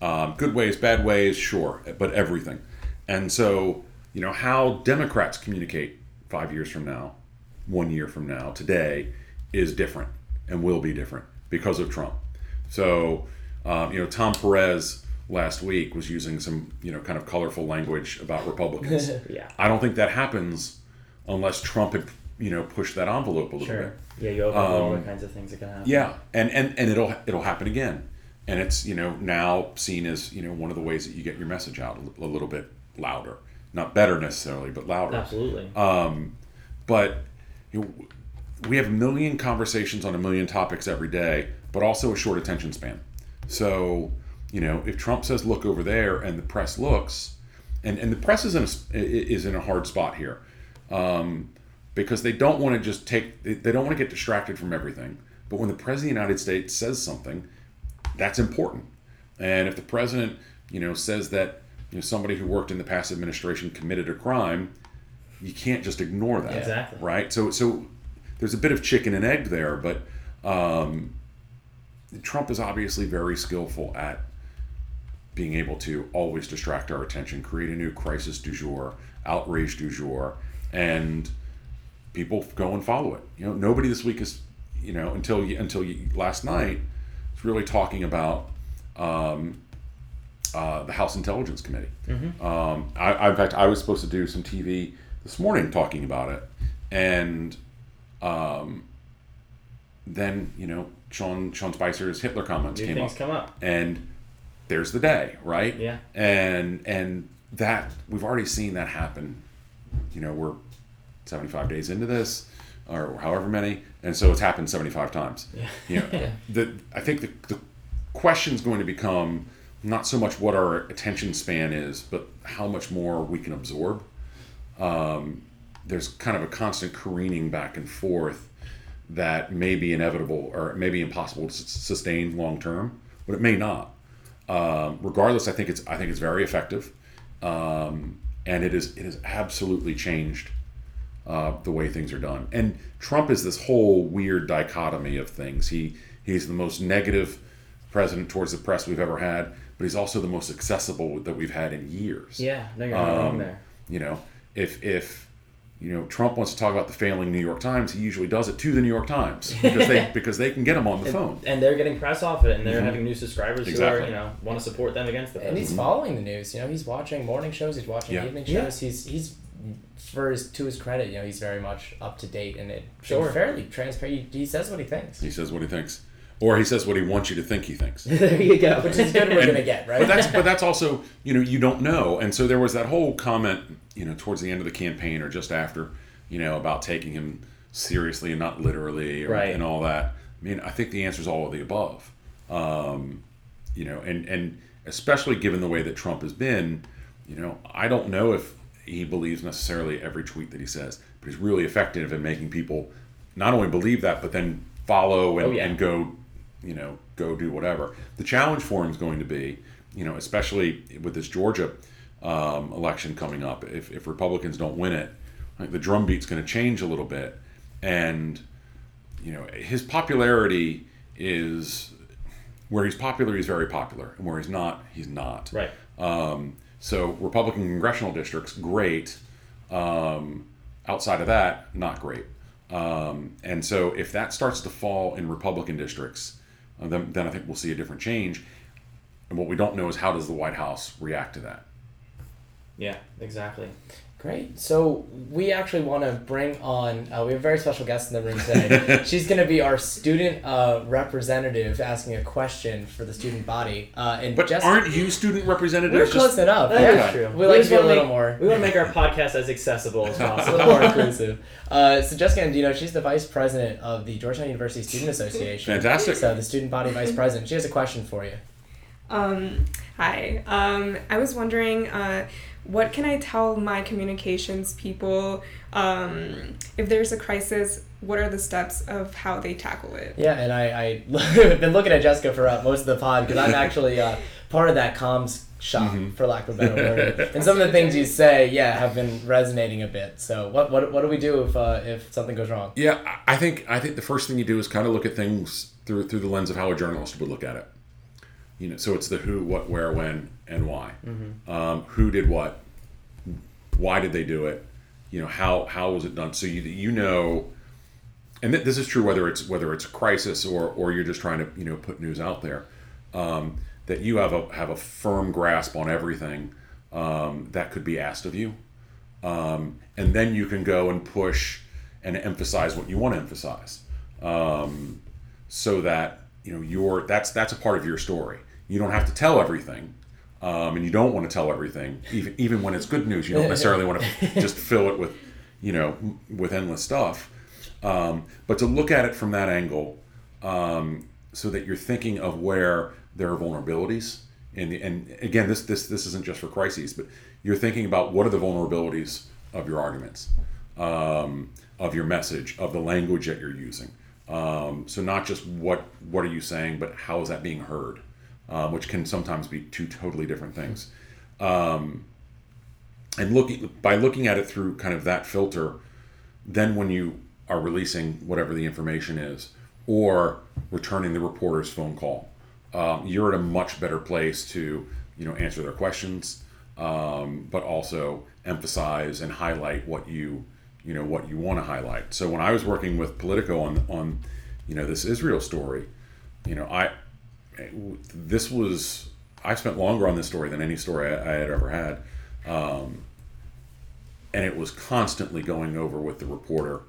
Speaker 3: um, good ways, bad ways, sure, but everything. And so you know how Democrats communicate five years from now, one year from now, today is different and will be different because of Trump. So um, you know Tom Perez last week was using some you know kind of colorful language about Republicans.
Speaker 2: Yeah.
Speaker 3: I don't think that happens unless Trump had you know pushed that envelope a little
Speaker 2: Sure.
Speaker 3: bit.
Speaker 2: Yeah, you open all the
Speaker 3: Um,
Speaker 2: kinds of things that can happen.
Speaker 3: Yeah, and and and it'll it'll happen again, and it's you know now seen as you know one of the ways that you get your message out a a little bit louder, not better necessarily, but louder.
Speaker 2: Absolutely.
Speaker 3: Um, but you know, we have a million conversations on a million topics every day, but also a short attention span. So you know if Trump says look over there and the press looks, and and the press is in a is in a hard spot here. Um, because they don't want to just take they don't want to get distracted from everything. But when the president of the united states says something that's important. And if the president you know says that you know somebody who worked in the past administration committed a crime you can't just ignore that.
Speaker 2: Exactly.
Speaker 3: right? So so there's a bit of chicken and egg there but um, trump is obviously very skillful at being able to always distract our attention create a new crisis du jour outrage du jour and people go and follow it. You know, nobody this week is, you know, until you, until you, last night, was really talking about um, uh, the House Intelligence Committee. Um, I, I, in fact, I was supposed to do some TV this morning talking about it, and um, then you know, Sean Sean Spicer's Hitler comments
Speaker 2: New
Speaker 3: came up,
Speaker 2: come up.
Speaker 3: and there's the day, right?
Speaker 2: Yeah.
Speaker 3: And and that we've already seen that happen. You know, we're 75 days into this, or however many, and so it's happened 75 times.
Speaker 2: Yeah.
Speaker 3: You know, the I think the the question's going to become not so much what our attention span is, but how much more we can absorb. Um, there's kind of a constant careening back and forth that may be inevitable or may be impossible to s- sustain long term, but it may not. Um, regardless, I think it's I think it's very effective, um, and it is it has absolutely changed uh, the way things are done. And Trump is this whole weird dichotomy of things. He he's the most negative president towards the press we've ever had, but he's also the most accessible that we've had in years.
Speaker 2: Yeah, no, you're not
Speaker 3: Um,
Speaker 2: there.
Speaker 3: You know, if if you know Trump wants to talk about the failing New York Times, he usually does it to the New York Times because they because they can get him on the phone.
Speaker 2: And they're getting press off it, and they're having new subscribers who are, you know, want to support them against the
Speaker 1: And
Speaker 2: president.
Speaker 1: he's following the news. You know, he's watching morning shows. He's watching
Speaker 3: Yeah.
Speaker 1: evening
Speaker 2: Yeah.
Speaker 1: shows. He's he's for his to his credit. You know, he's very much up to date and it
Speaker 2: Sure.
Speaker 1: fairly transparent. He, he says what he thinks,
Speaker 3: He says what he thinks, or he says what he wants you to think he thinks.
Speaker 2: there you go.
Speaker 1: which is good. We're
Speaker 3: And-
Speaker 1: gonna get right.
Speaker 3: But that's but that's also you know you don't know, and so there was that whole comment you know towards the end of the campaign or just after you know about taking him seriously and not literally or,
Speaker 2: Right.
Speaker 3: and all that. I mean, I think the answer is all of the above. Um, you know, and and especially given the way that Trump has been, you know, I don't know if he believes necessarily every tweet that he says, but he's really effective in making people not only believe that, but then follow and,
Speaker 2: Oh, yeah.
Speaker 3: and go, you know, go do whatever. The challenge for him is going to be, you know, especially with this Georgia um, election coming up, if, if Republicans don't win it, like the drumbeat's going to change a little bit, and you know, his popularity is where he's popular, he's very popular, and where he's not, he's not.
Speaker 2: right.
Speaker 3: Um, so Republican congressional districts, great. Um, outside of that, not great. Um, and so if that starts to fall in Republican districts, uh, then, then I think we'll see a different change. And what we don't know is how does the White House react to that?
Speaker 2: Yeah, exactly.
Speaker 1: Great. So we actually want to bring on. Uh, we have a very special guest in the room today. She's going to be our student uh, representative, asking a question for the student body. Uh, and
Speaker 3: But
Speaker 1: Jess-
Speaker 3: aren't you student
Speaker 1: we're
Speaker 3: representatives?
Speaker 1: close enough.
Speaker 2: That
Speaker 1: yeah.
Speaker 2: is true.
Speaker 1: We like to
Speaker 2: just
Speaker 1: be a
Speaker 2: wanna
Speaker 1: little
Speaker 2: make-
Speaker 1: more.
Speaker 2: We want to make our podcast as accessible as
Speaker 1: a
Speaker 2: possible.
Speaker 1: little more inclusive. Uh, so Jessica Andino, she's the vice president of the Georgetown University Student Association.
Speaker 3: Fantastic.
Speaker 1: So the student body vice president. She has a question for you.
Speaker 4: Um, hi. Um, I was wondering, uh, what can I tell my communications people um, if there's a crisis? What are the steps of how they tackle it?
Speaker 1: Yeah, and I, I have been looking at Jessica for uh, most of the pod because I'm actually uh, part of that comms shop, for lack of a better word. And some of the things you say, yeah, have been resonating a bit. So what what, what do we do if uh, if something goes wrong?
Speaker 3: Yeah, I I think I think the first thing you do is kind of look at things through through the lens of how a journalist would look at it. You know, so it's the who, what, where, when, and why. Um, who did what? Why did they do it? You know, how how was it done? So you you know, and th- this is true whether it's whether it's a crisis or or you're just trying to you know put news out there. Um, that you have a have a firm grasp on everything um, that could be asked of you, um, and then you can go and push and emphasize what you want to emphasize, um, so that you know your that's that's a part of your story. You don't have to tell everything, um, and you don't want to tell everything, even even when it's good news. You don't necessarily want to just fill it with, you know, with endless stuff. Um, but to look at it from that angle, um, so that you're thinking of where there are vulnerabilities, and and again, this this this isn't just for crises, but you're thinking about what are the vulnerabilities of your arguments, um, of your message, of the language that you're using. Um, so not just what what are you saying, but how is that being heard, um, which can sometimes be two totally different things. Um, and looking by looking at it through kind of that filter, then when you are releasing whatever the information is, or returning the reporter's phone call, um, you're at a much better place to you know answer their questions, um, but also emphasize and highlight what you you know what you want to highlight. So when I was working with Politico on on you know this Israel story, you know I this was I spent longer on this story than any story I, I had ever had, um, and it was constantly going over with the reporter,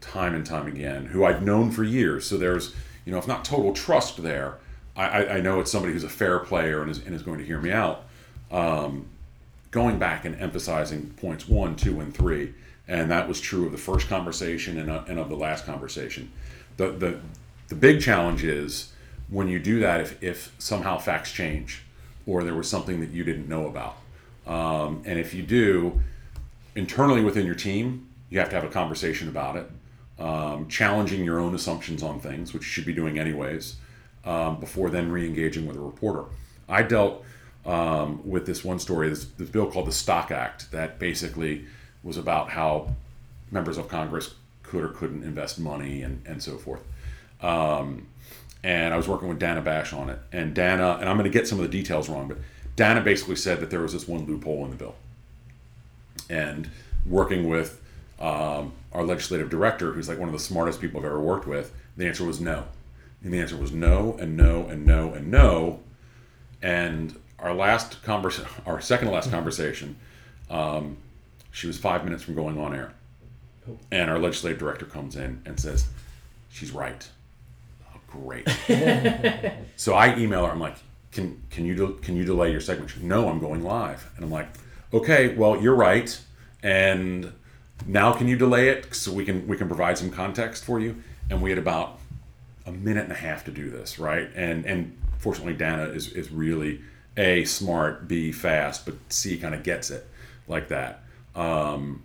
Speaker 3: time and time again, who I'd known for years. So there's you know if not total trust there, I, I, I know it's somebody who's a fair player and is, and is going to hear me out. Um, going back and emphasizing points one, two, and three, and that was true of the first conversation and, uh, and of the last conversation. The, the the big challenge is when you do that if, if somehow facts change or there was something that you didn't know about. Um, and if you do, internally within your team, you have to have a conversation about it, um, challenging your own assumptions on things, which you should be doing anyways, um, before then re engaging with a reporter. I dealt um, with this one story, this, this bill called the Stock Act, that basically was about how members of Congress could or couldn't invest money and, and so forth. Um, and I was working with Dana Bash on it. And Dana, and I'm going to get some of the details wrong, but Dana basically said that there was this one loophole in the bill. And working with um, our legislative director, who's like one of the smartest people I've ever worked with, the answer was no. And the answer was no, and no, and no, and no. And our last conversation, our second to last conversation, um, she was five minutes from going on air. And our legislative director comes in and says, She's right. Oh, great. so I email her. I'm like, can can you can you delay your segment? Goes, no, I'm going live. And I'm like, okay, well you're right. And now can you delay it so we can we can provide some context for you? And we had about a minute and a half to do this, right? And and fortunately, Dana is is really a smart, b fast, but c kind of gets it like that. Um,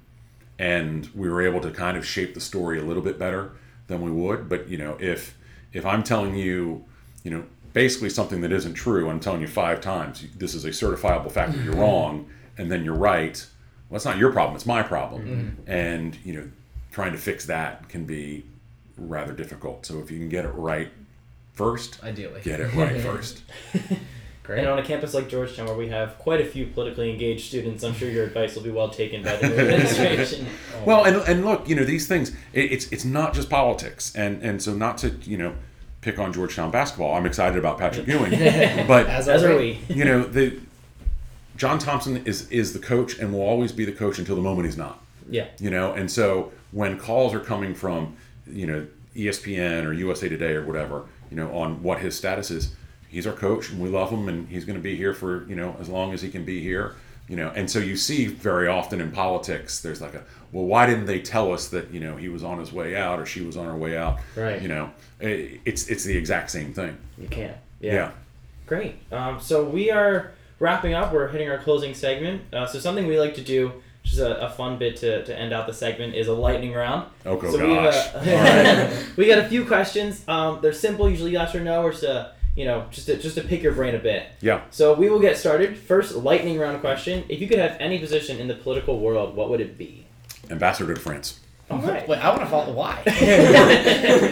Speaker 3: and we were able to kind of shape the story a little bit better than we would. But you know, if if I'm telling you, you know, basically something that isn't true, I'm telling you five times, this is a certifiable fact that you're wrong, and then you're right. Well, it's not your problem; it's my problem. And you know, trying to fix that can be rather difficult. So if you can get it right first,
Speaker 1: Ideally.
Speaker 3: get it right first.
Speaker 1: Great.
Speaker 2: And on a campus like Georgetown, where we have quite a few politically engaged students, I'm sure your advice will be well taken by the new administration.
Speaker 3: Well, and, and look, you know, these things, it, it's it's not just politics, and and so not to you know pick on Georgetown basketball. I'm excited about Patrick Ewing, but
Speaker 1: As
Speaker 2: As
Speaker 1: are
Speaker 2: are
Speaker 1: we.
Speaker 2: we.
Speaker 3: you know the John Thompson is is the coach and will always be the coach until the moment he's not.
Speaker 2: Yeah.
Speaker 3: You know, and so when calls are coming from you know ESPN or USA Today or whatever, you know, on what his status is, he's our coach and we love him and he's going to be here for you know as long as he can be here. You know, and so you see very often in politics, there's like a well, why didn't they tell us that you know he was on his way out or she was on her way out?
Speaker 2: Right.
Speaker 3: You know, it, it's it's the exact same thing.
Speaker 2: You can't
Speaker 3: Yeah.
Speaker 2: Great. Um, so we are wrapping up. We're hitting our closing segment. Uh, so something we like to do, which is a, a fun bit to, to end out the segment, is a lightning round.
Speaker 3: Oh,
Speaker 2: so
Speaker 3: gosh.
Speaker 2: we have a, we got a few questions. Um, they're simple, usually yes or no, or to, you know, just to, just to pick your brain a bit.
Speaker 3: Yeah.
Speaker 2: So we will get started. First, lightning round question. If you could have any position in the political world, what would it be?
Speaker 3: Ambassador to France.
Speaker 2: All right.
Speaker 1: Wait, I want to follow why.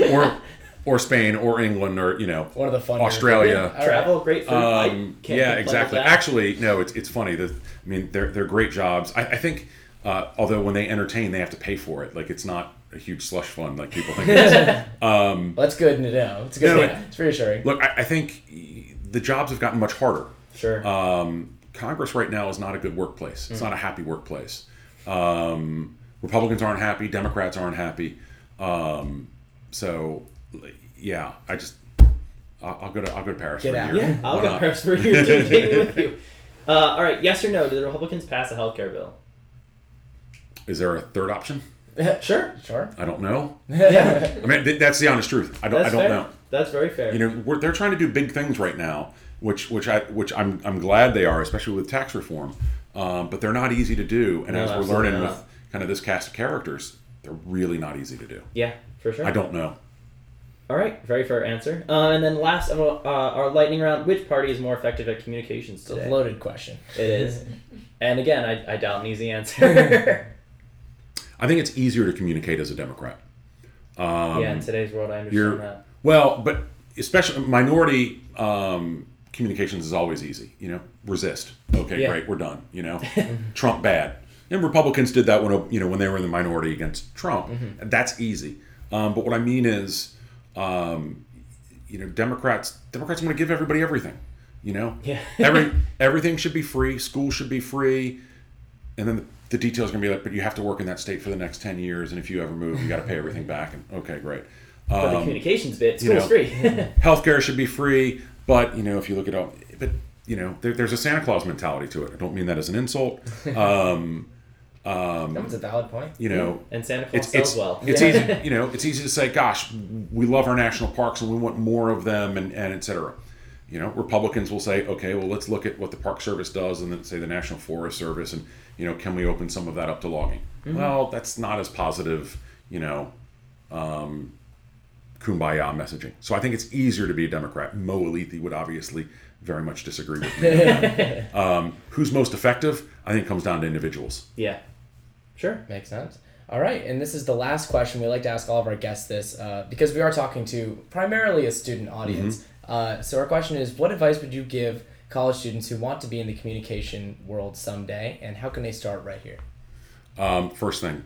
Speaker 3: or or Spain or England or you know
Speaker 1: One of the fun.
Speaker 3: Australia.
Speaker 1: All right.
Speaker 2: Travel, great food.
Speaker 3: Um,
Speaker 2: can't
Speaker 3: yeah, exactly.
Speaker 2: with.
Speaker 3: Actually, no, it's, it's funny. The, I mean, they're they're great jobs. I, I think, uh, although when they entertain, they have to pay for it. Like it's not a huge slush fund like people think. it is. um,
Speaker 1: That's good to know. It's good.
Speaker 3: No,
Speaker 1: to know. It's reassuring.
Speaker 3: look, I, I think the jobs have gotten much harder.
Speaker 2: Sure.
Speaker 3: Um, Congress right now is not a good workplace. It's
Speaker 2: Mm.
Speaker 3: not a happy workplace. Um, Republicans aren't happy. Democrats aren't happy. Um, so, yeah, I just I'll, I'll go to I'll go to Paris.
Speaker 1: Get
Speaker 3: for a
Speaker 1: out.
Speaker 3: year.
Speaker 2: yeah, I'll
Speaker 3: Why
Speaker 2: go
Speaker 3: not?
Speaker 2: Paris for. Take me with you. Uh, all right. Yes or no? Do the Republicans pass a health care bill?
Speaker 3: Is there a third option?
Speaker 2: Sure.
Speaker 1: Sure.
Speaker 3: I don't know.
Speaker 2: Yeah.
Speaker 3: I mean, th- that's the honest truth. I don't.
Speaker 2: That's
Speaker 3: I don't
Speaker 2: fair.
Speaker 3: know.
Speaker 2: That's very fair.
Speaker 3: You know, we're, they're trying to do big things right now, which which I which I'm I'm glad they are, especially with tax reform. Um, but they're not easy to do, and
Speaker 2: No,
Speaker 3: as we're learning
Speaker 2: not.
Speaker 3: with kind of this cast of characters, they're really not easy to do.
Speaker 2: yeah, for sure.
Speaker 3: I don't know.
Speaker 2: All right, very fair answer. Uh, and then last of uh, our lightning round: Which party is more effective at communications
Speaker 1: It's a
Speaker 2: today?
Speaker 1: loaded question.
Speaker 2: It is. And again, I, I doubt an easy answer.
Speaker 3: I think it's easier to communicate as a Democrat. Um,
Speaker 2: yeah, in today's world, I understand
Speaker 3: you're
Speaker 2: that.
Speaker 3: well, but especially minority um, communications is always easy. You know, resist. Okay,
Speaker 2: Yeah.
Speaker 3: great, we're done. You know, Trump bad. And Republicans did that when you know when they were in the minority against Trump.
Speaker 2: Mm-hmm.
Speaker 3: That's easy. Um, but what I mean is, um, you know, Democrats Democrats want to give everybody everything. You know,
Speaker 2: Yeah.
Speaker 3: every everything should be free. School should be free, and then the, the details are gonna be like, but you have to work in that state for the next ten years, and if you ever move, you got to pay everything back. And okay, great.
Speaker 2: But the
Speaker 3: Um,
Speaker 2: communications bit,
Speaker 3: you
Speaker 2: school's
Speaker 3: know,
Speaker 2: free.
Speaker 3: healthcare should be free, but you know, if you look at all, but you know, there, there's a Santa Claus mentality to it. I don't mean that as an insult. Um,
Speaker 1: That was a valid point.
Speaker 3: you know,
Speaker 2: and Santa Claus
Speaker 3: it's
Speaker 2: sells
Speaker 3: it's
Speaker 2: well.
Speaker 3: it's easy. You know, it's easy to say, "Gosh, we love our national parks and we want more of them," and and et cetera. You know, Republicans will say, "Okay, well, let's look at what the Park Service does, and then say the National Forest Service, and you know, can we open some of that up to logging?" Well, that's not as positive. You know, um, kumbaya messaging. So I think it's easier to be a Democrat. Mo Elleithee would obviously very much disagree with me. um, who's most effective? I think it comes down to individuals.
Speaker 2: yeah. Sure.
Speaker 1: Makes sense. All right, and this is the last question. We like to ask all of our guests this uh, because we are talking to primarily a student audience. Uh, so our question is, what advice would you give college students who want to be in the communication world someday, and how can they start right here?
Speaker 3: Um, first thing,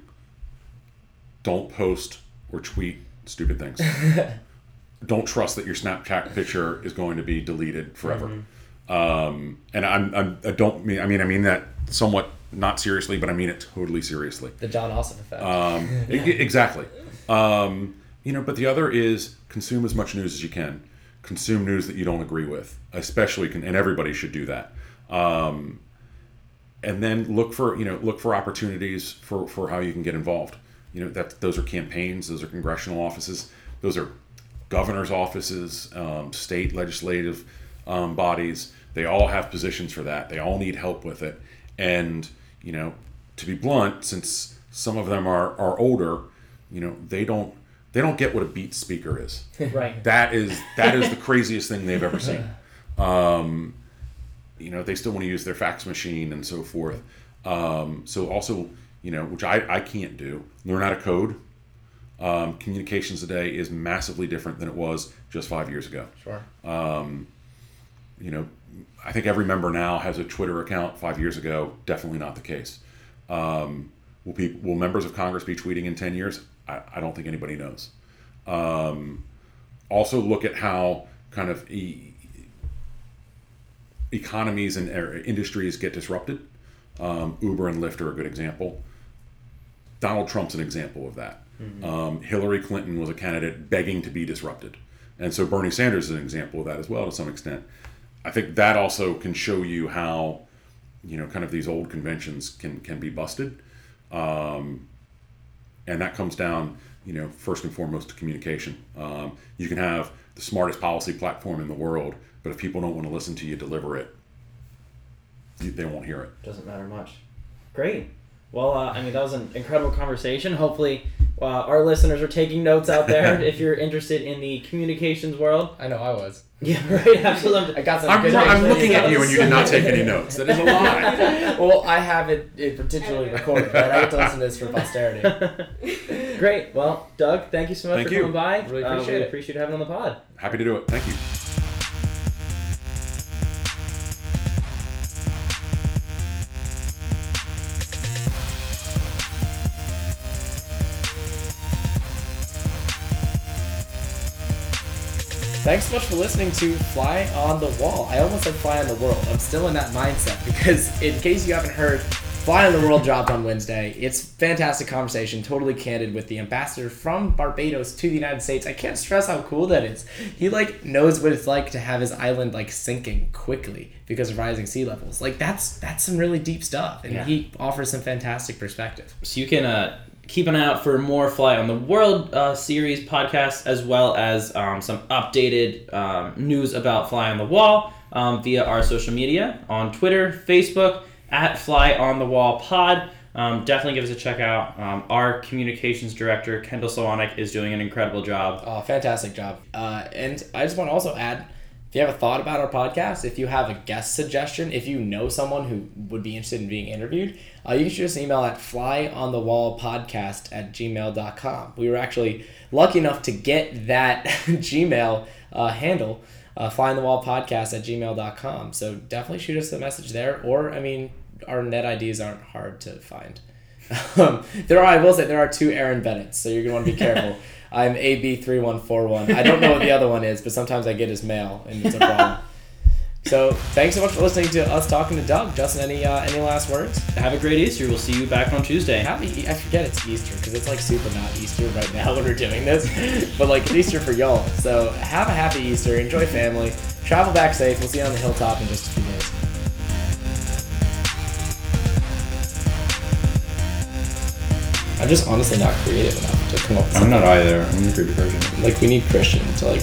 Speaker 3: don't post or tweet stupid things. don't trust that your Snapchat picture is going to be deleted forever. Um, and I'm, I'm, I don't mean, I mean, I mean that somewhat not seriously, but I mean it totally seriously.
Speaker 1: The Jon Ossoff effect.
Speaker 3: Um, e- exactly. Um, you know, but the other is consume as much news as you can. Consume news that you don't agree with, especially, can, and everybody should do that. Um, and then look for you know look for opportunities for for how you can get involved. You know that those are campaigns, those are congressional offices, those are governors' offices, um, state legislative um, bodies. They all have positions for that. They all need help with it. And you know, to be blunt, since some of them are are older, you know, they don't they don't get what a beat speaker is.
Speaker 2: Right.
Speaker 3: That is that is the craziest thing they've ever seen. Um, you know, they still want to use their fax machine and so forth. Um, so also, you know, which I, I can't do, learn how to code. Um, communications today is massively different than it was just five years ago.
Speaker 1: sure.
Speaker 3: You know, I think every member now has a Twitter account. Five years ago, definitely not the case. Um, will people, will members of Congress be tweeting in ten years? I, I don't think anybody knows. Um, also, look at how kind of e- economies and er, industries get disrupted. Um, Uber and Lyft are a good example. Donald Trump's an example of that. Um, Hillary Clinton was a candidate begging to be disrupted. And so Bernie Sanders is an example of that as well to some extent. I think that also can show you how, you know, kind of these old conventions can, can be busted. Um, and that comes down, you know, first and foremost to communication. Um, you can have the smartest policy platform in the world, but if people don't want to listen to you deliver it, they won't hear it.
Speaker 2: Doesn't matter much. Great. Well, uh, I mean, that was an incredible conversation. Hopefully, uh, our listeners are taking notes out there if you're interested in the communications world.
Speaker 1: I know I was.
Speaker 2: Yeah, right. Absolutely.
Speaker 1: I got some
Speaker 3: I'm,
Speaker 1: good
Speaker 3: I'm looking at you and you did not take any notes. That is a lie.
Speaker 1: well, I have it, it particularly recorded, but I get to listen to this for posterity.
Speaker 2: Great. Well, Doug, thank you so much
Speaker 3: Thank
Speaker 2: for
Speaker 3: you.
Speaker 2: coming by.
Speaker 1: Really
Speaker 2: Uh,
Speaker 1: appreciate it.
Speaker 2: appreciate having on the pod.
Speaker 3: Happy to do it. Thank you.
Speaker 1: Thanks so much for listening to Fly on the Wall. I almost said Fly on the World. I'm still in that mindset because, in case you haven't heard, Fly on the World dropped on Wednesday. It's fantastic conversation, totally candid with the ambassador from Barbados to the United States. I can't stress how cool that is. He like knows what it's like to have his island like sinking quickly because of rising sea levels. Like that's that's some really deep stuff, and
Speaker 2: Yeah.
Speaker 1: he offers some fantastic perspective.
Speaker 2: So you can uh, keep an eye out for more Fly on the World uh, series podcasts, as well as um, some updated um, news about Fly on the Wall um, via our social media on Twitter, Facebook, at Fly on the Wall Pod. Um, definitely give us a check out. Um, our communications director, Kendall Solonik, is doing an incredible job.
Speaker 1: Oh, fantastic job. Uh, and I just want to also add you have a thought about our podcast, if you have a guest suggestion, if you know someone who would be interested in being interviewed, uh, you can shoot us an email at flyonthewallpodcast at gmail.com. We were actually lucky enough to get that Gmail uh, handle, uh, flyonthewallpodcast at gmail.com. So definitely shoot us a message there. Or, I mean, our net IDs aren't hard to find. Um, there are, I will say, there are two Aaron Bennett's, so you're gonna want to be careful. I'm AB3141. I don't know what the other one is, but sometimes I get his mail, and it's a problem. so thanks so much for listening to us talking to Doug. Justin, any uh, any last words?
Speaker 2: Have a great Easter. We'll see you back on Tuesday.
Speaker 1: Happy, I forget it's Easter because it's like super not Easter right now when we're doing this, but like it's Easter for y'all. So have a happy Easter. Enjoy family. Travel back safe. We'll see you on the hilltop in just a few days. I'm just honestly not creative enough to come up with
Speaker 2: I'm
Speaker 1: something.
Speaker 2: not either. I'm a pretty Christian.
Speaker 1: Like we need Christian to like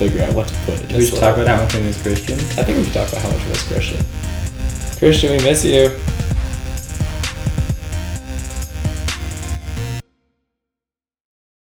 Speaker 1: figure out what to put.
Speaker 2: We should talk about how much we miss Christian.
Speaker 1: I think we should talk about how much we miss Christian. Christian, we miss you.